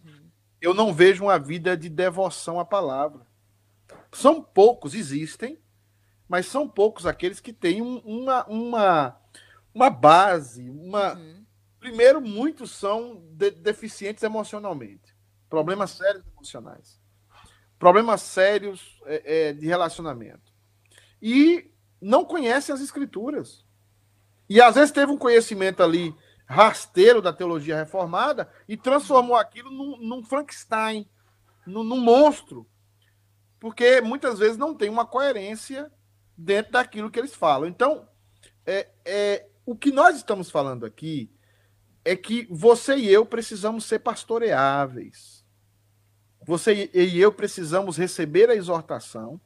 Eu não vejo uma vida de devoção à palavra. São poucos, existem, mas são poucos aqueles que têm um, uma, uma, uma base, uma. Uhum. Primeiro, muitos são de, deficientes emocionalmente, problemas sérios emocionais, problemas sérios é, é, de relacionamento. E não conhecem as escrituras. E às vezes teve um conhecimento ali rasteiro da teologia reformada e transformou aquilo num, num Frankenstein, num, num monstro. Porque muitas vezes não tem uma coerência dentro daquilo que eles falam. Então, é, é, o que nós estamos falando aqui é que você e eu precisamos ser pastoreáveis. Você e eu precisamos receber a exortação,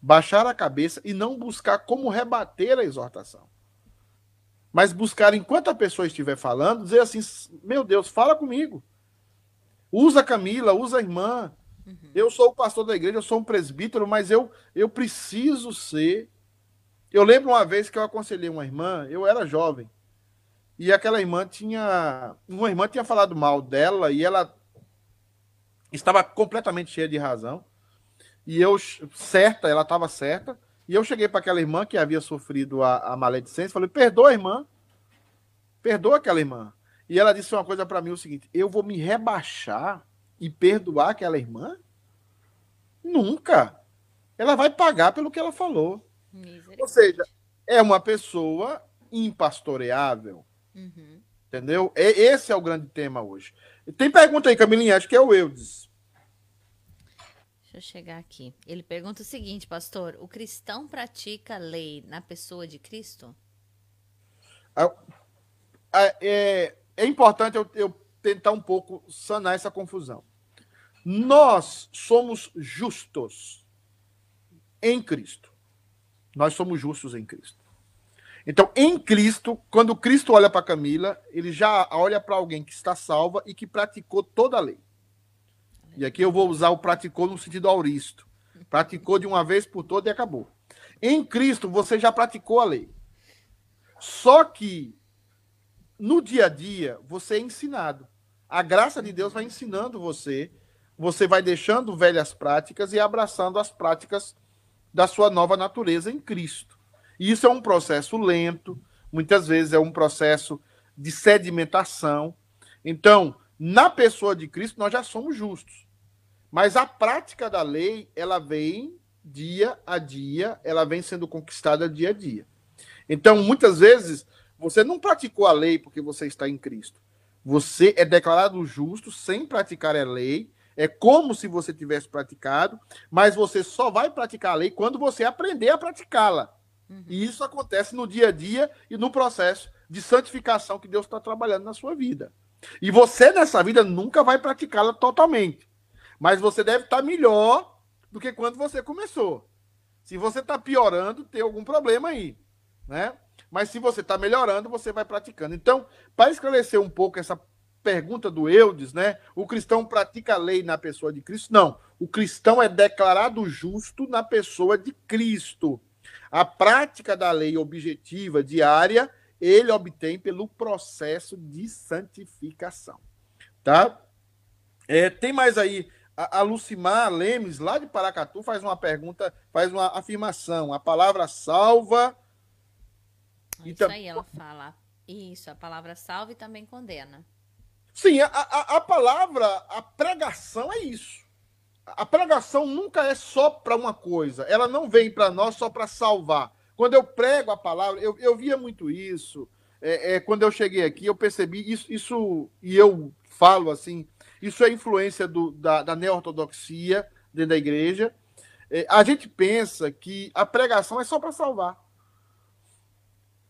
baixar a cabeça e não buscar como rebater a exortação. Mas buscar, enquanto a pessoa estiver falando, dizer assim: meu Deus, fala comigo. Usa a Camila, usa a irmã. Uhum. Eu sou o pastor da igreja, eu sou um presbítero, mas eu, eu preciso ser. Eu lembro uma vez que eu aconselhei uma irmã, eu era jovem, e aquela irmã tinha. Uma irmã tinha falado mal dela e ela estava completamente cheia de razão. E eu, certa, ela estava certa. E eu cheguei para aquela irmã que havia sofrido a, a maledicência, falei: perdoa, irmã. Perdoa aquela irmã. E ela disse uma coisa para mim: o seguinte, eu vou me rebaixar e perdoar aquela irmã? Nunca. Ela vai pagar pelo que ela falou. Ou seja, é uma pessoa impastoreável. Uhum. Entendeu? É, esse é o grande tema hoje. Tem pergunta aí, Camilinha, acho que é o Eudes. Deixa eu chegar aqui. Ele pergunta o seguinte, pastor: o cristão pratica a lei na pessoa de Cristo? É, é importante eu, eu tentar um pouco sanar essa confusão. Nós somos justos em Cristo. Nós somos justos em Cristo. Então, em Cristo, quando Cristo olha para Camila, ele já olha para alguém que está salva e que praticou toda a lei. E aqui eu vou usar o praticou no sentido auristo. Praticou de uma vez por toda e acabou. Em Cristo, você já praticou a lei. Só que no dia a dia, você é ensinado. A graça de Deus vai ensinando você. Você vai deixando velhas práticas e abraçando as práticas da sua nova natureza em Cristo. E isso é um processo lento, muitas vezes é um processo de sedimentação. Então, na pessoa de Cristo, nós já somos justos. Mas a prática da lei, ela vem dia a dia, ela vem sendo conquistada dia a dia. Então, muitas vezes, você não praticou a lei porque você está em Cristo. Você é declarado justo sem praticar a lei. É como se você tivesse praticado, mas você só vai praticar a lei quando você aprender a praticá-la. Uhum. E isso acontece no dia a dia e no processo de santificação que Deus está trabalhando na sua vida. E você, nessa vida, nunca vai praticá-la totalmente. Mas você deve estar melhor do que quando você começou. Se você está piorando, tem algum problema aí. Né? Mas se você está melhorando, você vai praticando. Então, para esclarecer um pouco essa pergunta do Eudes, né? O cristão pratica a lei na pessoa de Cristo? Não. O cristão é declarado justo na pessoa de Cristo. A prática da lei objetiva diária, ele obtém pelo processo de santificação. Tá? É, tem mais aí. A, a Lucimar Lemes, lá de Paracatu, faz uma pergunta, faz uma afirmação. A palavra salva. Isso então, aí ela fala. Isso, a palavra salva e também condena. Sim, a, a, a palavra, a pregação é isso a pregação nunca é só para uma coisa, ela não vem para nós só para salvar. Quando eu prego a palavra, eu, eu via muito isso. É, é, quando eu cheguei aqui, eu percebi isso, isso, e eu falo assim: isso é influência do, da, da neo-ortodoxia dentro da igreja. É, a gente pensa que a pregação é só para salvar.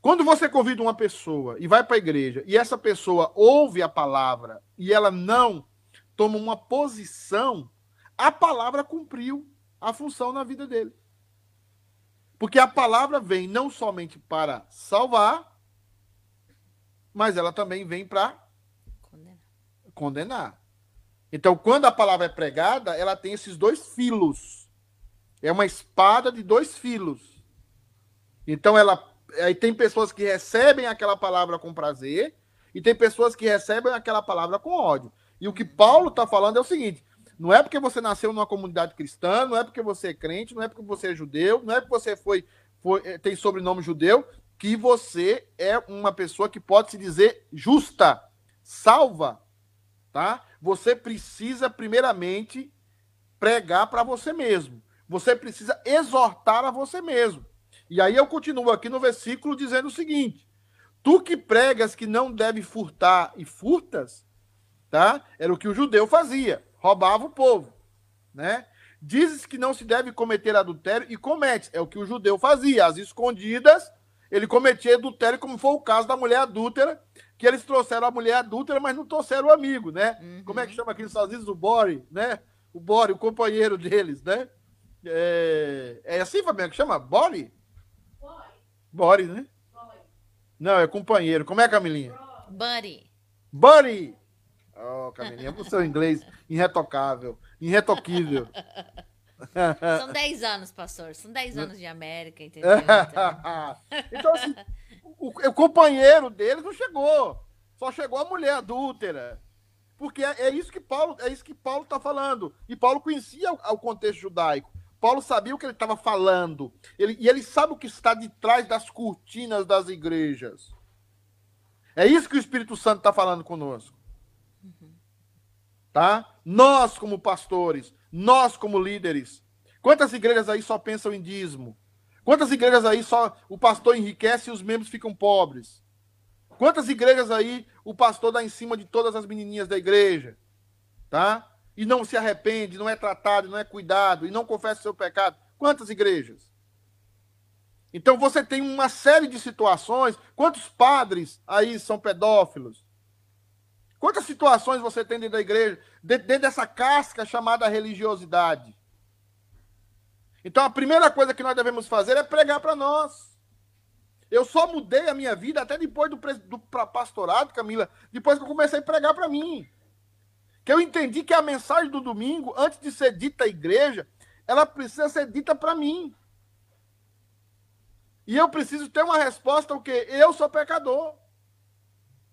Quando você convida uma pessoa e vai para a igreja e essa pessoa ouve a palavra e ela não toma uma posição a palavra cumpriu a função na vida dele. Porque a palavra vem não somente para salvar, mas ela também vem para condenar. condenar. Então, quando a palavra é pregada, ela tem esses dois filos. É uma espada de dois filos. Então, ela aí tem pessoas que recebem aquela palavra com prazer e tem pessoas que recebem aquela palavra com ódio. E o que Paulo está falando é o seguinte: não é porque você nasceu numa comunidade cristã, não é porque você é crente, não é porque você é judeu, não é porque você foi, foi eh, tem sobrenome judeu, que você é uma pessoa que pode se dizer justa, salva, tá? Você precisa primeiramente pregar para você mesmo. Você precisa exortar a você mesmo. E aí eu continuo aqui no versículo dizendo o seguinte: Tu que pregas que não deve furtar e furtas, tá? Era o que o judeu fazia, roubava o povo, né? Dizes que não se deve cometer adultério e comete, é o que o judeu fazia, às escondidas, ele cometia adultério, como foi o caso da mulher adúltera, que eles trouxeram a mulher adúltera, mas não trouxeram o amigo, né? Uhum. Como é que chama aqui nos Estados Unidos? O Bore, né? O Bore, o companheiro deles, né? É, é assim, Fabiano, que chama? Bore. Bore, né? Não, é companheiro. Como é, Camilinha? Buddy. Buddy! Oh, Camilinha, o seu inglês irretocável, irretoquível. *laughs* São 10 anos, pastor. São 10 anos de América, *laughs* entendeu? então, assim, o, o, companheiro deles não chegou. Só chegou a mulher adúltera. Porque é, é isso que Paulo é isso que Paulo está falando. E Paulo conhecia o, o, contexto judaico. Paulo sabia o que ele estava falando. Ele, e ele sabe o que está de trás das cortinas das igrejas. É isso que o Espírito Santo está falando conosco. Tá? Nós, como pastores, nós, como líderes. Quantas igrejas aí só pensam em dízimo? Quantas igrejas aí só o pastor enriquece e os membros ficam pobres? Quantas igrejas aí o pastor dá em cima de todas as menininhas da igreja? Tá? E não se arrepende, não é tratado, não é cuidado e não confessa o seu pecado? Quantas igrejas? Então você tem uma série de situações. Quantos padres aí são pedófilos? Quantas situações você tem dentro da igreja, dentro dessa casca chamada religiosidade? Então a primeira coisa que nós devemos fazer é pregar para nós. Eu só mudei a minha vida até depois do, do pastorado, Camila, depois que eu comecei a pregar para mim. Que eu entendi que a mensagem do domingo, antes de ser dita à igreja, ela precisa ser dita para mim. E eu preciso ter uma resposta o quê? Eu sou pecador.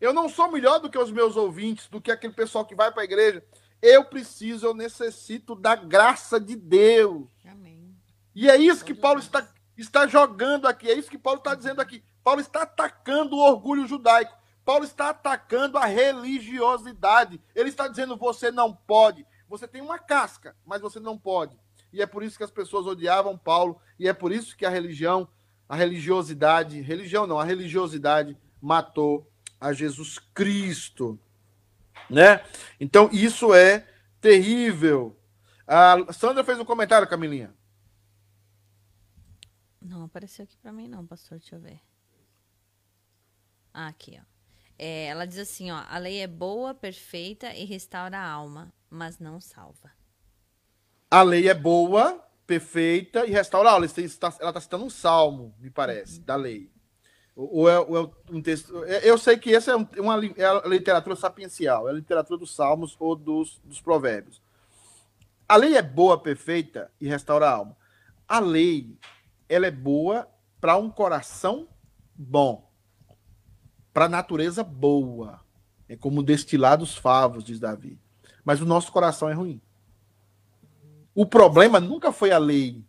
Eu não sou melhor do que os meus ouvintes, do que aquele pessoal que vai para a igreja. Eu preciso, eu necessito da graça de Deus. Amém. E é isso que Paulo está, está jogando aqui, é isso que Paulo está dizendo aqui. Paulo está atacando o orgulho judaico. Paulo está atacando a religiosidade. Ele está dizendo: você não pode. Você tem uma casca, mas você não pode. E é por isso que as pessoas odiavam Paulo. E é por isso que a religião, a religiosidade, religião não, a religiosidade matou a Jesus Cristo, né? Então isso é terrível. A Sandra fez um comentário, Camilinha. Não apareceu aqui para mim não, pastor, deixa eu ver. Ah, aqui, ó. É, ela diz assim, ó, a lei é boa, perfeita e restaura a alma, mas não salva. A lei é boa, perfeita e restaura a alma. Ela está citando um salmo, me parece, uhum. da lei. Ou é, ou é, um texto. É, eu sei que essa é, uma, é a literatura sapiencial, é a literatura dos salmos ou dos, dos provérbios. A lei é boa, perfeita e restaura a alma. A lei, ela é boa para um coração bom, para a natureza boa. É como destilar dos favos, diz Davi. Mas o nosso coração é ruim. O problema nunca foi a lei,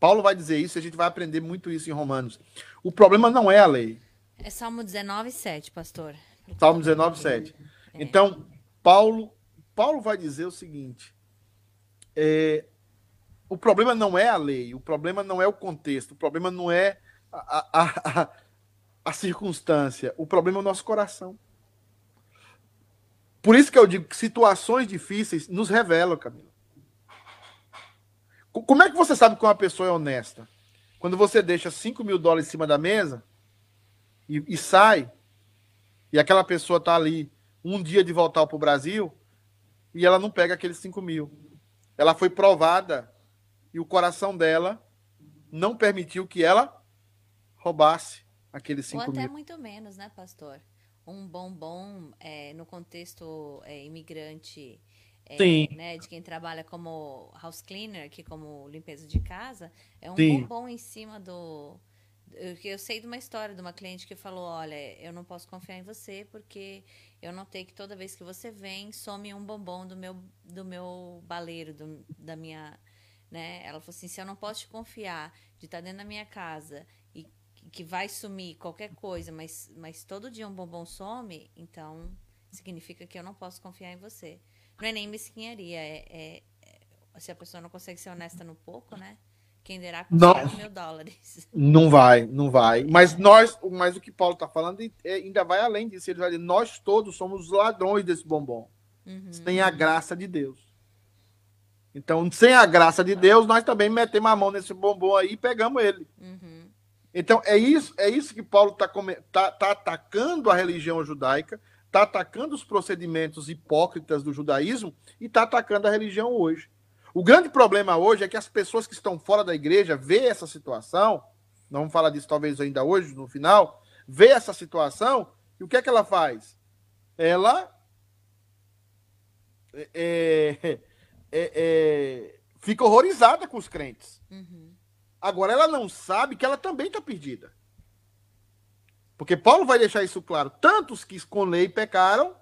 Paulo vai dizer isso e a gente vai aprender muito isso em Romanos. O problema não é a lei. É Salmo 19, 7, pastor. Salmo 19, 7. É. Então, Paulo, Paulo vai dizer o seguinte: é, o problema não é a lei, o problema não é o contexto, o problema não é a, a, a, a circunstância, o problema é o nosso coração. Por isso que eu digo que situações difíceis nos revelam, Camila. Como é que você sabe que uma pessoa é honesta? Quando você deixa 5 mil dólares em cima da mesa e, e sai, e aquela pessoa está ali um dia de voltar para o Brasil e ela não pega aqueles 5 mil. Ela foi provada e o coração dela não permitiu que ela roubasse aqueles 5 mil. Ou até muito menos, né, pastor? Um bombom é, no contexto é, imigrante é, Sim. Né, de quem trabalha como house cleaner, aqui como limpeza de casa, é um Sim. bombom em cima do. Eu, eu sei de uma história de uma cliente que falou: Olha, eu não posso confiar em você porque eu notei que toda vez que você vem, some um bombom do meu, do meu baleiro, do, da minha. Né? Ela falou assim: se eu não posso te confiar de estar dentro da minha casa que vai sumir qualquer coisa, mas, mas todo dia um bombom some, então significa que eu não posso confiar em você. Não é nem mesquinharia, é, é, é, se a pessoa não consegue ser honesta no pouco, né? Quem dirá com não, mil dólares. Não vai, não vai. Mas nós, mas o que Paulo está falando é, ainda vai além disso. Ele vai dizer, nós todos somos ladrões desse bombom. Uhum. Sem a graça de Deus. Então, sem a graça de Deus, nós também metemos a mão nesse bombom aí e pegamos ele. Uhum. Então, é isso, é isso que Paulo está tá, tá atacando a religião judaica, está atacando os procedimentos hipócritas do judaísmo e está atacando a religião hoje. O grande problema hoje é que as pessoas que estão fora da igreja vê essa situação, não vamos falar disso talvez ainda hoje, no final, vê essa situação e o que é que ela faz? Ela é, é, *laughs* é, é fica horrorizada com os crentes. Uhum. Agora, ela não sabe que ela também está perdida. Porque Paulo vai deixar isso claro. Tantos que com lei pecaram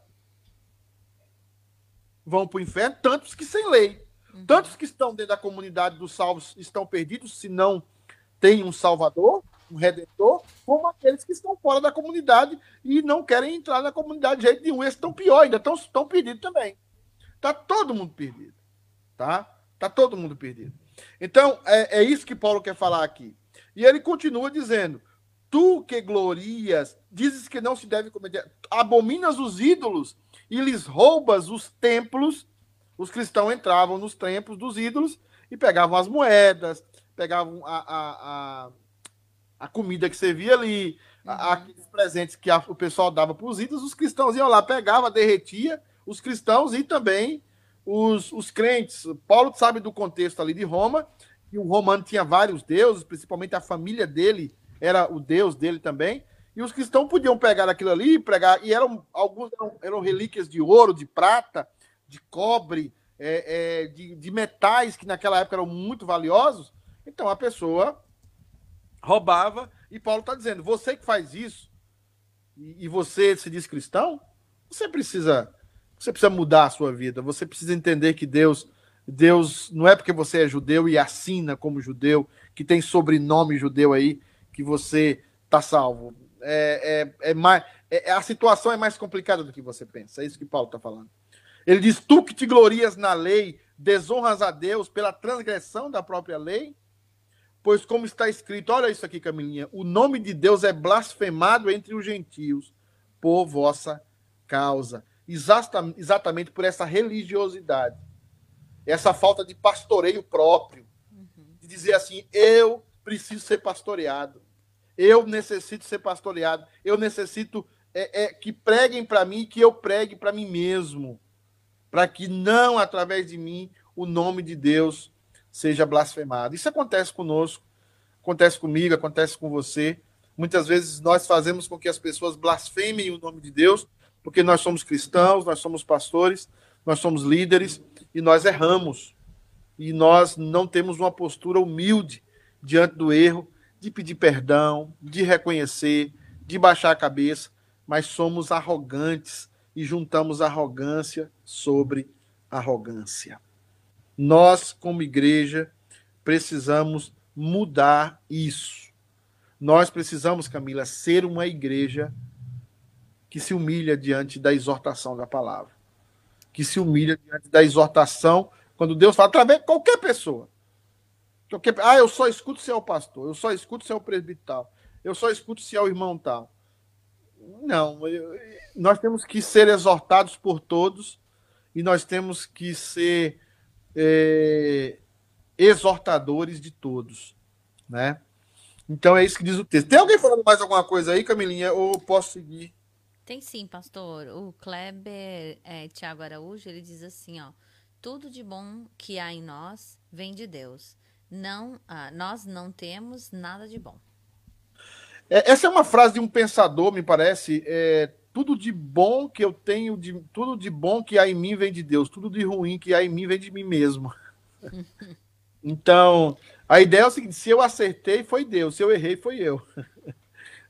vão para o inferno, tantos que sem lei. Uhum. Tantos que estão dentro da comunidade dos salvos estão perdidos, se não tem um salvador, um redentor, como aqueles que estão fora da comunidade e não querem entrar na comunidade de jeito nenhum. Esses estão pior, ainda estão, estão perdidos também. Está todo mundo perdido. Tá? Tá todo mundo perdido. Então, é, é isso que Paulo quer falar aqui. E ele continua dizendo: Tu que glorias, dizes que não se deve cometer, abominas os ídolos e lhes roubas os templos os cristãos entravam nos templos dos ídolos e pegavam as moedas, pegavam a, a, a, a comida que servia ali, uhum. aqueles presentes que o pessoal dava para os ídolos, os cristãos iam lá, pegava, derretia os cristãos e também os, os crentes. Paulo sabe do contexto ali de Roma, que o romano tinha vários deuses, principalmente a família dele era o deus dele também. E os cristãos podiam pegar aquilo ali e pregar, e eram alguns eram, eram relíquias de ouro, de prata, de cobre, é, é, de, de metais que naquela época eram muito valiosos, então a pessoa roubava, e Paulo está dizendo: você que faz isso, e, e, você se diz cristão, você precisa, você precisa mudar a sua vida, você precisa entender que Deus. Deus não é porque você é judeu e assina como judeu, que tem sobrenome judeu aí, que você está salvo. É, é, é mais, é, a situação é mais complicada do que você pensa. É isso que Paulo está falando. Ele diz: Tu que te glorias na lei, desonras a Deus pela transgressão da própria lei? Pois, como está escrito, olha isso aqui, Camilinha: o nome de Deus é blasfemado entre os gentios por vossa causa. Exatamente por essa religiosidade, essa falta de pastoreio próprio, de dizer assim: eu preciso ser pastoreado, eu necessito ser pastoreado, eu necessito é, é, que preguem para mim, que eu pregue para mim mesmo para que não através de mim o nome de Deus seja blasfemado. Isso acontece conosco, acontece comigo, acontece com você. Muitas vezes nós fazemos com que as pessoas blasfemem o nome de Deus, porque nós somos cristãos, nós somos pastores, nós somos líderes e nós erramos. E nós não temos uma postura humilde diante do erro, de pedir perdão, de reconhecer, de baixar a cabeça, mas somos arrogantes e juntamos arrogância sobre arrogância. Nós, como igreja, precisamos mudar isso. Nós precisamos, Camila, ser uma igreja que se humilha diante da exortação da palavra. Que se humilha diante da exortação, quando Deus fala, através de qualquer pessoa. Qualquer, ah, eu só escuto se é o pastor, eu só escuto se é o presbital, eu só escuto se é o irmão tal. Não, eu, nós temos que ser exortados por todos e nós temos que ser é, exortadores de todos, né? Então é isso que diz o texto. Tem alguém falando mais alguma coisa aí, Camilinha, ou posso seguir? Tem sim, pastor. O Kleber é, Tiago Araújo, ele diz assim, ó, tudo de bom que há em nós vem de Deus. Não, ah, nós não temos nada de bom. É, essa é uma frase de um pensador, me parece. É, tudo de bom que eu tenho, de, tudo de bom que há em mim vem de Deus, tudo de ruim que há em mim vem de mim mesmo. *laughs* então, a ideia é o seguinte: se eu acertei, foi Deus, se eu errei, foi eu.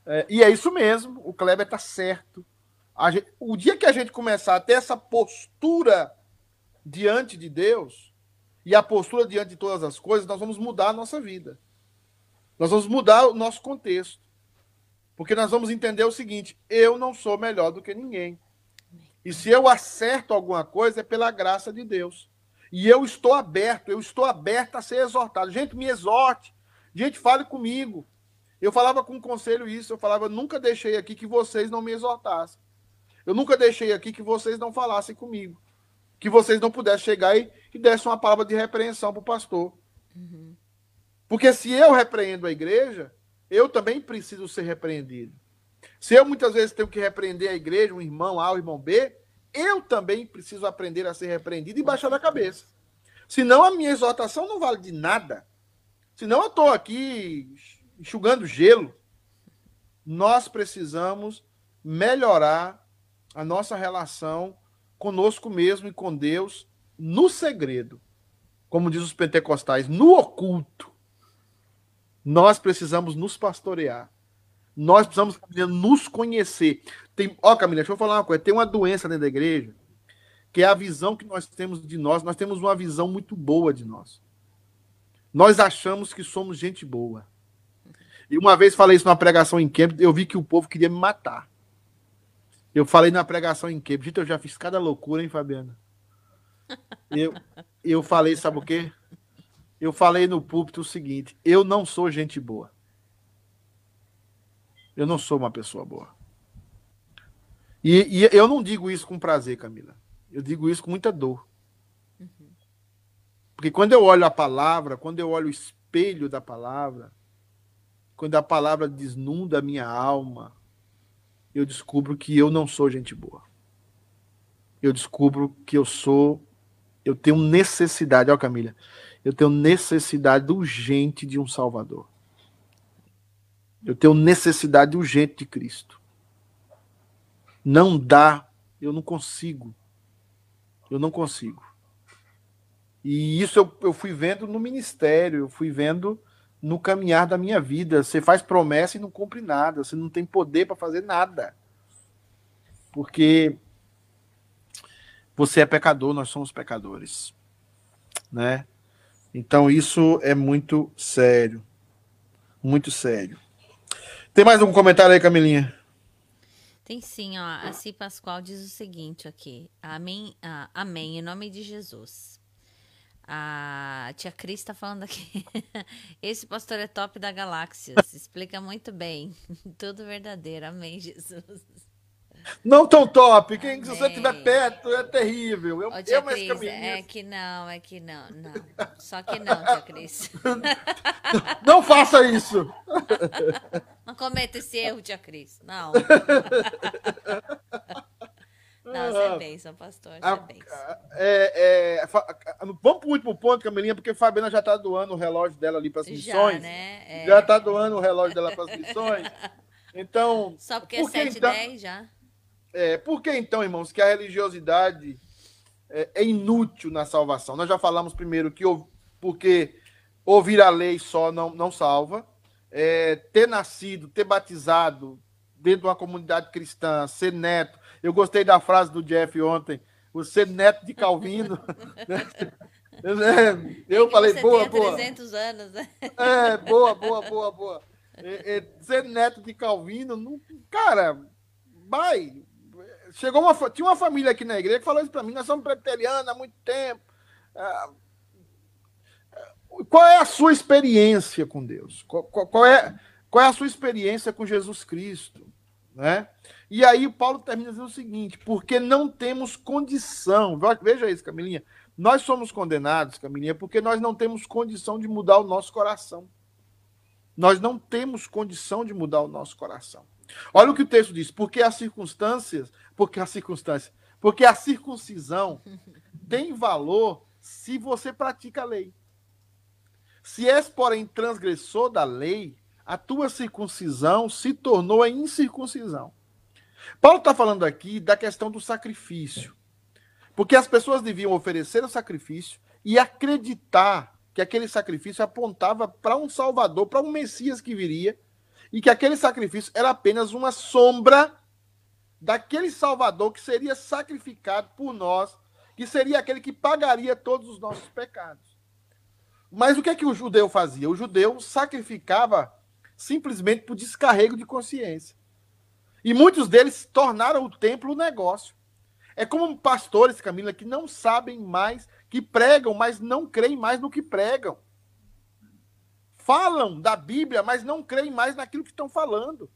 É, e é isso mesmo, o Kleber está certo. Gente, o dia que a gente começar a ter essa postura diante de Deus, e a postura diante de todas as coisas, nós vamos mudar a nossa vida. Nós vamos mudar o nosso contexto. Porque nós vamos entender o seguinte: eu não sou melhor do que ninguém. E se eu acerto alguma coisa, é pela graça de Deus. E eu estou aberto, eu estou aberto a ser exortado. Gente, me exorte. Gente, fale comigo. Eu falava com o conselho isso, eu falava, nunca deixei aqui que vocês não me exortassem. Eu nunca deixei aqui que vocês não falassem comigo. Que vocês não pudessem chegar e, e dessem uma palavra de repreensão para o pastor. Uhum. Porque se eu repreendo a igreja, eu também preciso ser repreendido. Se eu muitas vezes tenho que repreender a igreja, um irmão A, um irmão B, eu também preciso aprender a ser repreendido e baixar a cabeça. Senão a minha exortação não vale de nada. Senão eu estou aqui enxugando gelo. Nós precisamos melhorar a nossa relação conosco mesmo e com Deus no segredo. Como diz os pentecostais, no oculto. Nós precisamos nos pastorear. Nós precisamos nos conhecer. Tem, ó, Camila, deixa eu falar uma coisa. Tem uma doença dentro da igreja, que é a visão que nós temos de nós. Nós temos uma visão muito boa de nós. Nós achamos que somos gente boa. E uma vez falei isso numa pregação em Cambridge, eu vi que o povo queria me matar. Eu falei na pregação em Cambridge, eu já fiz cada loucura, hein, Fabiana? *laughs* Eu, eu falei, sabe o quê? Eu falei no púlpito o seguinte: eu não sou gente boa. Eu não sou uma pessoa boa. E, e, eu não digo isso com prazer, Camila. Eu digo isso com muita dor. Porque quando eu olho a palavra, quando eu olho o espelho da palavra, quando a palavra desnunda a minha alma, eu descubro que eu não sou gente boa. Eu descubro que eu sou. Eu tenho necessidade, ó Camila, eu tenho necessidade urgente de um Salvador. Eu tenho necessidade urgente de Cristo. Não dá, eu não consigo. Eu não consigo. E isso eu, eu fui vendo no ministério, eu fui vendo no caminhar da minha vida. Você faz promessa e não cumpre nada. Você não tem poder para fazer nada. Porque você é pecador, nós somos pecadores. Né? Então isso é muito sério. Muito sério. Tem mais algum comentário aí, Camilinha? Tem sim, ó. A Si Pascoal diz o seguinte aqui. Amém, ah, amém, em nome de Jesus. A tia Cris está falando aqui. *laughs* Esse pastor é top da galáxia. *laughs* Explica muito bem. *laughs* Tudo verdadeiro. Amém, Jesus. Não tão top. Quem, se você estiver perto, é terrível. Eu, Ô, tia eu Cris, é que não, é que não, não. Só que não, tia Cris. Não faça isso. Não cometa esse erro, tia Cris. Não. Não, você é bênção, pastor. Você é bênção. É, é, vamos para o último ponto, Camilinha, porque Fabiana já está doando o relógio dela ali para as missões. Já, né? É. Já está doando o relógio dela para as missões. *laughs* Então. Só porque por é 7 então, 10 já. É, por que então, irmãos, que a religiosidade é, é, inútil na salvação? Nós já falamos primeiro que porque ouvir a lei só não, não salva. É, ter nascido, ter batizado dentro de uma comunidade cristã, ser neto. Eu gostei da frase do Jeff ontem, ser neto de Calvino. *laughs* eu falei, boa, boa. 300 anos, né? É, boa, boa, boa, boa. É, é, ser neto de Calvino, não, cara, vai, chegou uma, tinha uma família aqui na igreja que falou isso para mim, nós somos preterianos há muito tempo. Ah, qual é a sua experiência com Deus? Qual, qual, qual, é, qual é a sua experiência com Jesus Cristo? Né? E aí o Paulo termina dizendo o seguinte, porque não temos condição, veja isso, Camilinha, nós somos condenados, Camilinha, porque nós não temos condição de mudar o nosso coração. Nós não temos condição de mudar o nosso coração. Olha o que o texto diz, porque as circunstâncias porque a circunstância, porque a circuncisão *laughs* tem valor se você pratica a lei. Se és, porém, transgressor da lei, a tua circuncisão se tornou a incircuncisão. Paulo está falando aqui da questão do sacrifício. Porque as pessoas deviam oferecer o sacrifício e acreditar que aquele sacrifício apontava para um Salvador, para um Messias que viria, e que aquele sacrifício era apenas uma sombra daquele Salvador que seria sacrificado por nós, que seria aquele que pagaria todos os nossos pecados. Mas o que é que o judeu fazia? O judeu sacrificava simplesmente por descarrego de consciência. E muitos deles tornaram o templo um negócio. É como pastores, Camila, que não sabem mais, que pregam, mas não creem mais no que pregam. Falam da Bíblia, mas não creem mais naquilo que estão falando.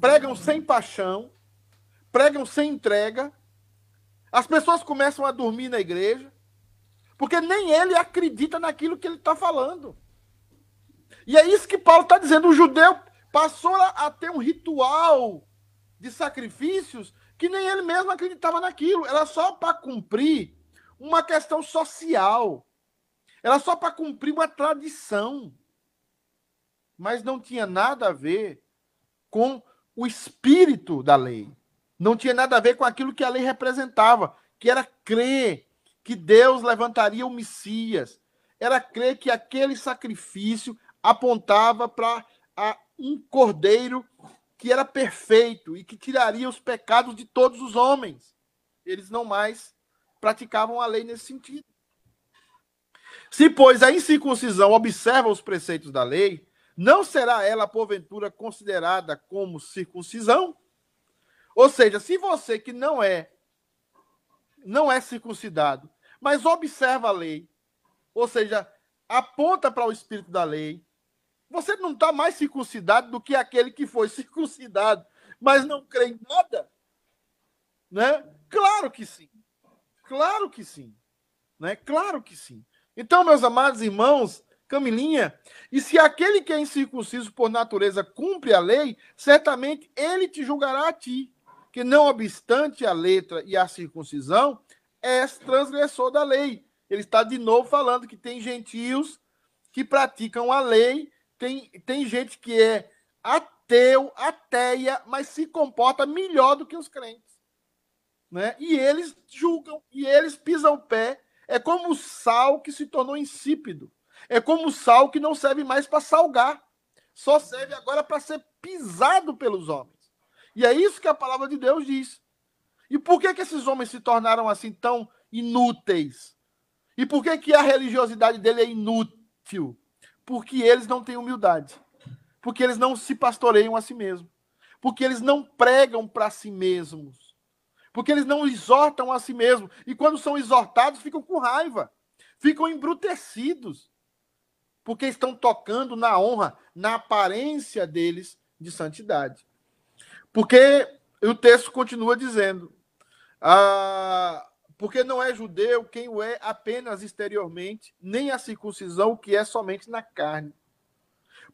Pregam sem paixão, pregam sem entrega. As pessoas começam a dormir na igreja, porque nem ele acredita naquilo que ele está falando. E é isso que Paulo está dizendo. O judeu passou a ter um ritual de sacrifícios que nem ele mesmo acreditava naquilo. Era só para cumprir uma questão social. Era só para cumprir uma tradição. Mas não tinha nada a ver com o espírito da lei. Não tinha nada a ver com aquilo que a lei representava, que era crer que Deus levantaria o Messias. Era crer que aquele sacrifício apontava para um cordeiro que era perfeito e que tiraria os pecados de todos os homens. Eles não mais praticavam a lei nesse sentido. Se, pois, a incircuncisão observa os preceitos da lei, não será ela, porventura, considerada como circuncisão? Ou seja, se você que não é não é circuncidado, mas observa a lei, ou seja, aponta para o espírito da lei, você não está mais circuncidado do que aquele que foi *laughs* circuncidado, mas não crê em nada? Né? Claro que sim. Claro que sim. Né? Claro que sim. Então, meus amados irmãos, Camilinha, e se aquele que é incircunciso por natureza cumpre a lei, certamente ele te julgará a ti, que não obstante a letra e a circuncisão, és transgressor da lei. Ele está de novo falando que tem gentios que praticam a lei tem, tem gente que é ateu, ateia, mas se comporta melhor do que os crentes. Né? E eles julgam, e eles pisam o pé. É como o sal que se tornou insípido. É como o sal que não serve mais para salgar. Só serve agora para ser pisado pelos homens. E é isso que a palavra de Deus diz. E por que, que esses homens se tornaram assim tão inúteis? E por que, que a religiosidade dele é inútil? Porque eles não têm humildade. Porque eles não se pastoreiam a si mesmos. Porque eles não pregam para si mesmos. Porque eles não exortam a si mesmos. E quando são exortados, ficam com raiva. Ficam embrutecidos. Porque estão tocando na honra, na aparência deles de santidade. Porque o texto continua dizendo: ah, porque não é judeu quem o é apenas exteriormente, nem a circuncisão que é somente na carne.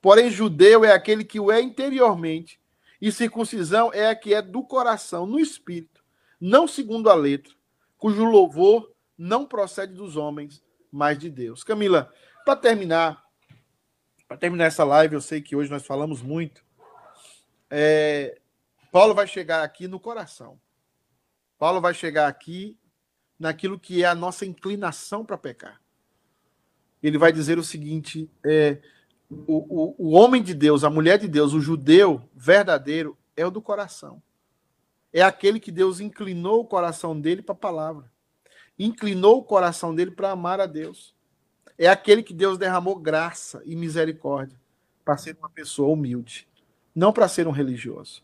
Porém, judeu é aquele que o é interiormente, e circuncisão é a que é do coração, no espírito, não segundo a letra, cujo louvor não procede dos homens, mas de Deus. Camila, para terminar, para terminar essa live, eu sei que hoje nós falamos muito. É, Paulo vai chegar aqui no coração. Paulo vai chegar aqui naquilo que é a nossa inclinação para pecar. Ele vai dizer o seguinte: é, o, o, o homem de Deus, a mulher de Deus, o judeu verdadeiro é o do coração. É aquele que Deus inclinou o coração dele para a palavra. Inclinou o coração dele para amar a Deus. É aquele que Deus derramou graça e misericórdia para ser uma pessoa humilde, não para ser um religioso.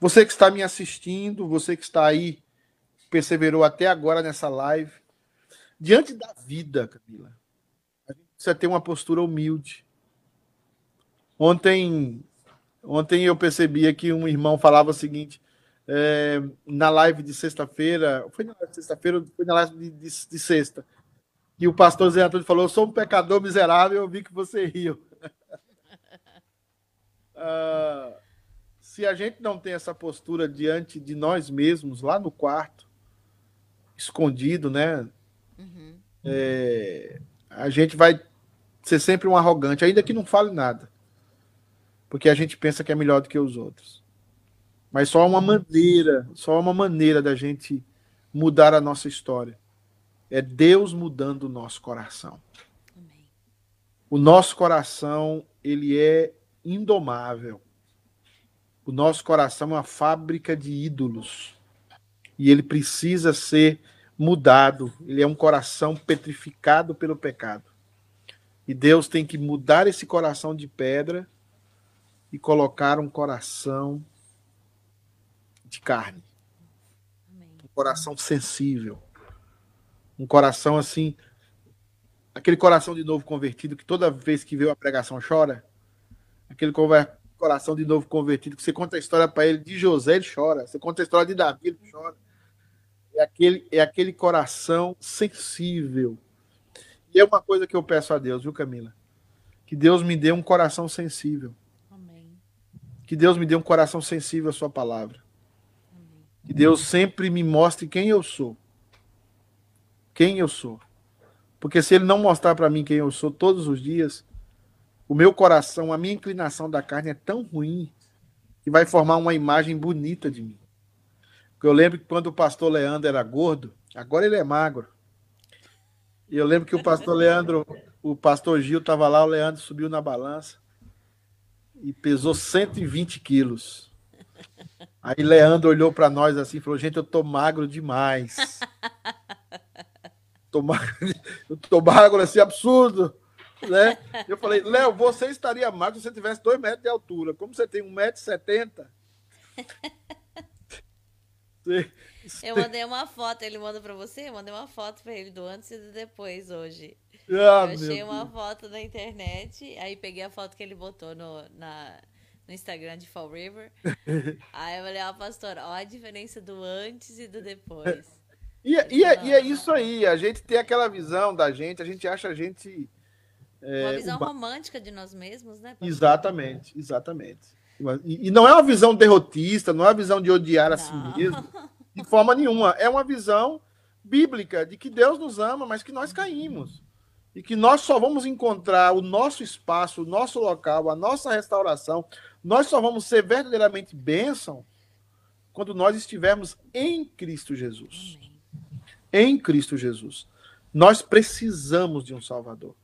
Você que está me assistindo, você que está aí perseverou até agora nessa live. Diante da vida, Camila, a gente precisa ter uma postura humilde. Ontem, ontem eu percebia que um irmão falava o seguinte, é, na live de sexta-feira, foi na live de sexta-feira, foi na live de, de, de, sexta, e o pastor Zé Antônio falou, eu sou um pecador miserável, eu vi que você riu. *laughs* ah, se a gente não tem essa postura diante de nós mesmos, lá no quarto, escondido, né? Uhum. É, a gente vai ser sempre um arrogante, ainda que não fale nada. Porque a gente pensa que é melhor do que os outros. Mas só uma maneira, só uma maneira da gente mudar a nossa história. É Deus mudando o nosso coração. Amém. O nosso coração, ele é indomável. O nosso coração é uma fábrica de ídolos e ele precisa ser mudado. Ele é um coração petrificado pelo pecado. E Deus tem que mudar esse coração de pedra e colocar um coração de carne. Um coração sensível. Um coração assim, aquele coração de novo convertido que toda vez que vê uma pregação chora. Aquele coração de novo convertido que você conta a história para ele de José, ele chora. Você conta a história de Davi, ele chora. É aquele, é aquele coração sensível. E é uma coisa que eu peço a Deus, viu, Camila? Que Deus me dê um coração sensível. Amém. Que Deus me dê um coração sensível à sua palavra. Amém. Que Deus sempre me mostre quem eu sou. Quem eu sou. Porque se ele não mostrar para mim quem eu sou todos os dias, o meu coração, a minha inclinação da carne é tão ruim que vai formar uma imagem bonita de mim. Eu lembro que quando o pastor Leandro era gordo, agora ele é magro. E eu lembro que o pastor Leandro, o pastor Gil estava lá, o Leandro subiu na balança e pesou 120 quilos. Aí Leandro olhou para nós assim e falou: Gente, eu tô magro demais. *laughs* Tô magro, eu tô magro assim, absurdo. Né? Eu falei, Léo, você estaria magro se você tivesse 2 metros de altura. Como você tem 1,70m? Eu mandei uma foto, ele manda para você? Eu mandei uma foto para ele do antes e do depois hoje. Ah, eu achei uma foto na internet, aí peguei a foto que ele botou no, na, no Instagram de Fall River. *laughs* aí eu falei, ó, oh, pastor, ó a diferença do antes e do depois. E, e, é, e é isso aí, a gente tem aquela visão da gente, a gente acha a gente. É, uma visão romântica de nós mesmos, né? Pastor? Exatamente, exatamente. E, e, não é uma visão derrotista, não é uma visão de odiar a si mesmo, de forma nenhuma. É uma visão bíblica de que Deus nos ama, mas que nós caímos. E que nós só vamos encontrar o nosso espaço, o nosso local, a nossa restauração, nós só vamos ser verdadeiramente bênção quando nós estivermos em Cristo Jesus. Em Cristo Jesus. Nós precisamos de um Salvador.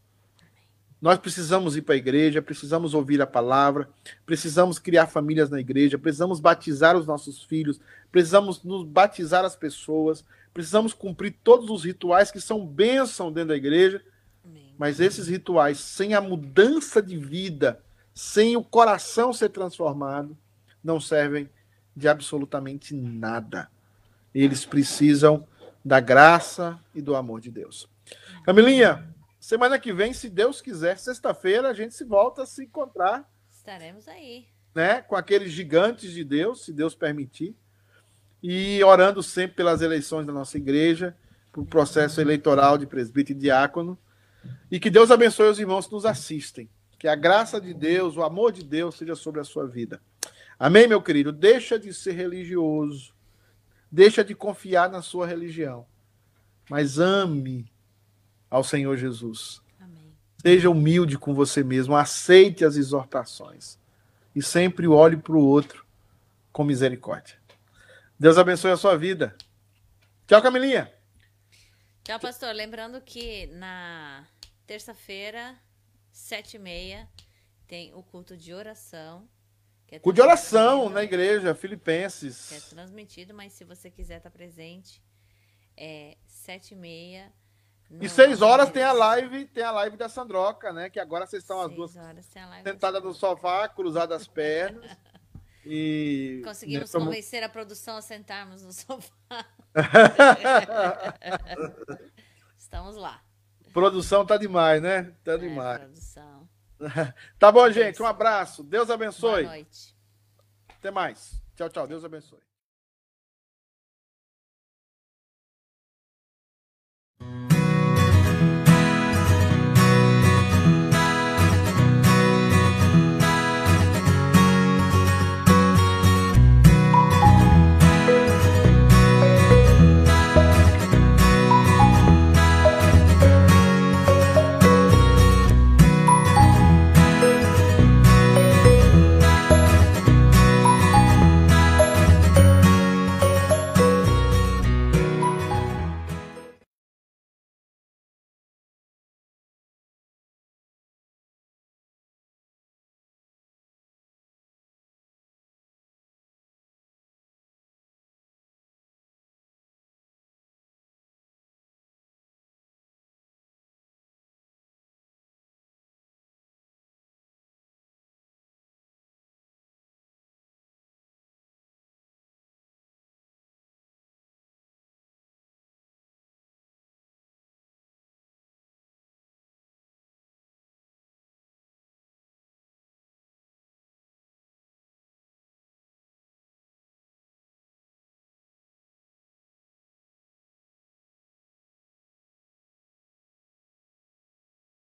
Nós precisamos ir para a igreja, precisamos ouvir a palavra, precisamos criar famílias na igreja, precisamos batizar os nossos filhos, precisamos nos batizar as pessoas, precisamos cumprir todos os rituais que são bênção dentro da igreja. Amém. Mas esses rituais, sem a mudança de vida, sem o coração ser transformado, não servem de absolutamente nada. Eles precisam da graça e do amor de Deus. Camilinha, Semana que vem, se Deus quiser, sexta-feira, a gente se volta a se encontrar. Estaremos aí. Né, com aqueles gigantes de Deus, se Deus permitir. E orando sempre pelas eleições da nossa igreja, o processo eleitoral de presbítero e diácono. E que Deus abençoe os irmãos que nos assistem. Que a graça de Deus, o amor de Deus seja sobre a sua vida. Amém, meu querido? Deixa de ser religioso. Deixa de confiar na sua religião. Mas ame ao Senhor Jesus. Amém. Seja humilde com você mesmo, aceite as exortações e sempre olhe para o outro com misericórdia. Deus abençoe a sua vida. Tchau, Camilinha. Tchau, pastor. Lembrando que na terça-feira, sete e meia, tem o culto de oração. É culto de oração na igreja, Filipenses. Que é transmitido, mas se você quiser estar presente, é sete e meia e seis horas tem a live, tem a live da Sandroca, né? Que agora vocês estão as duas sentadas no sofá, cruzadas as pernas. *laughs* E conseguimos né, convencer a produção a sentarmos no sofá. *laughs* Estamos lá. Produção tá demais, né? Tá é, demais. Produção. *laughs* tá bom, gente. Um abraço. Deus abençoe. Boa noite. Até mais. Tchau, tchau. Deus abençoe.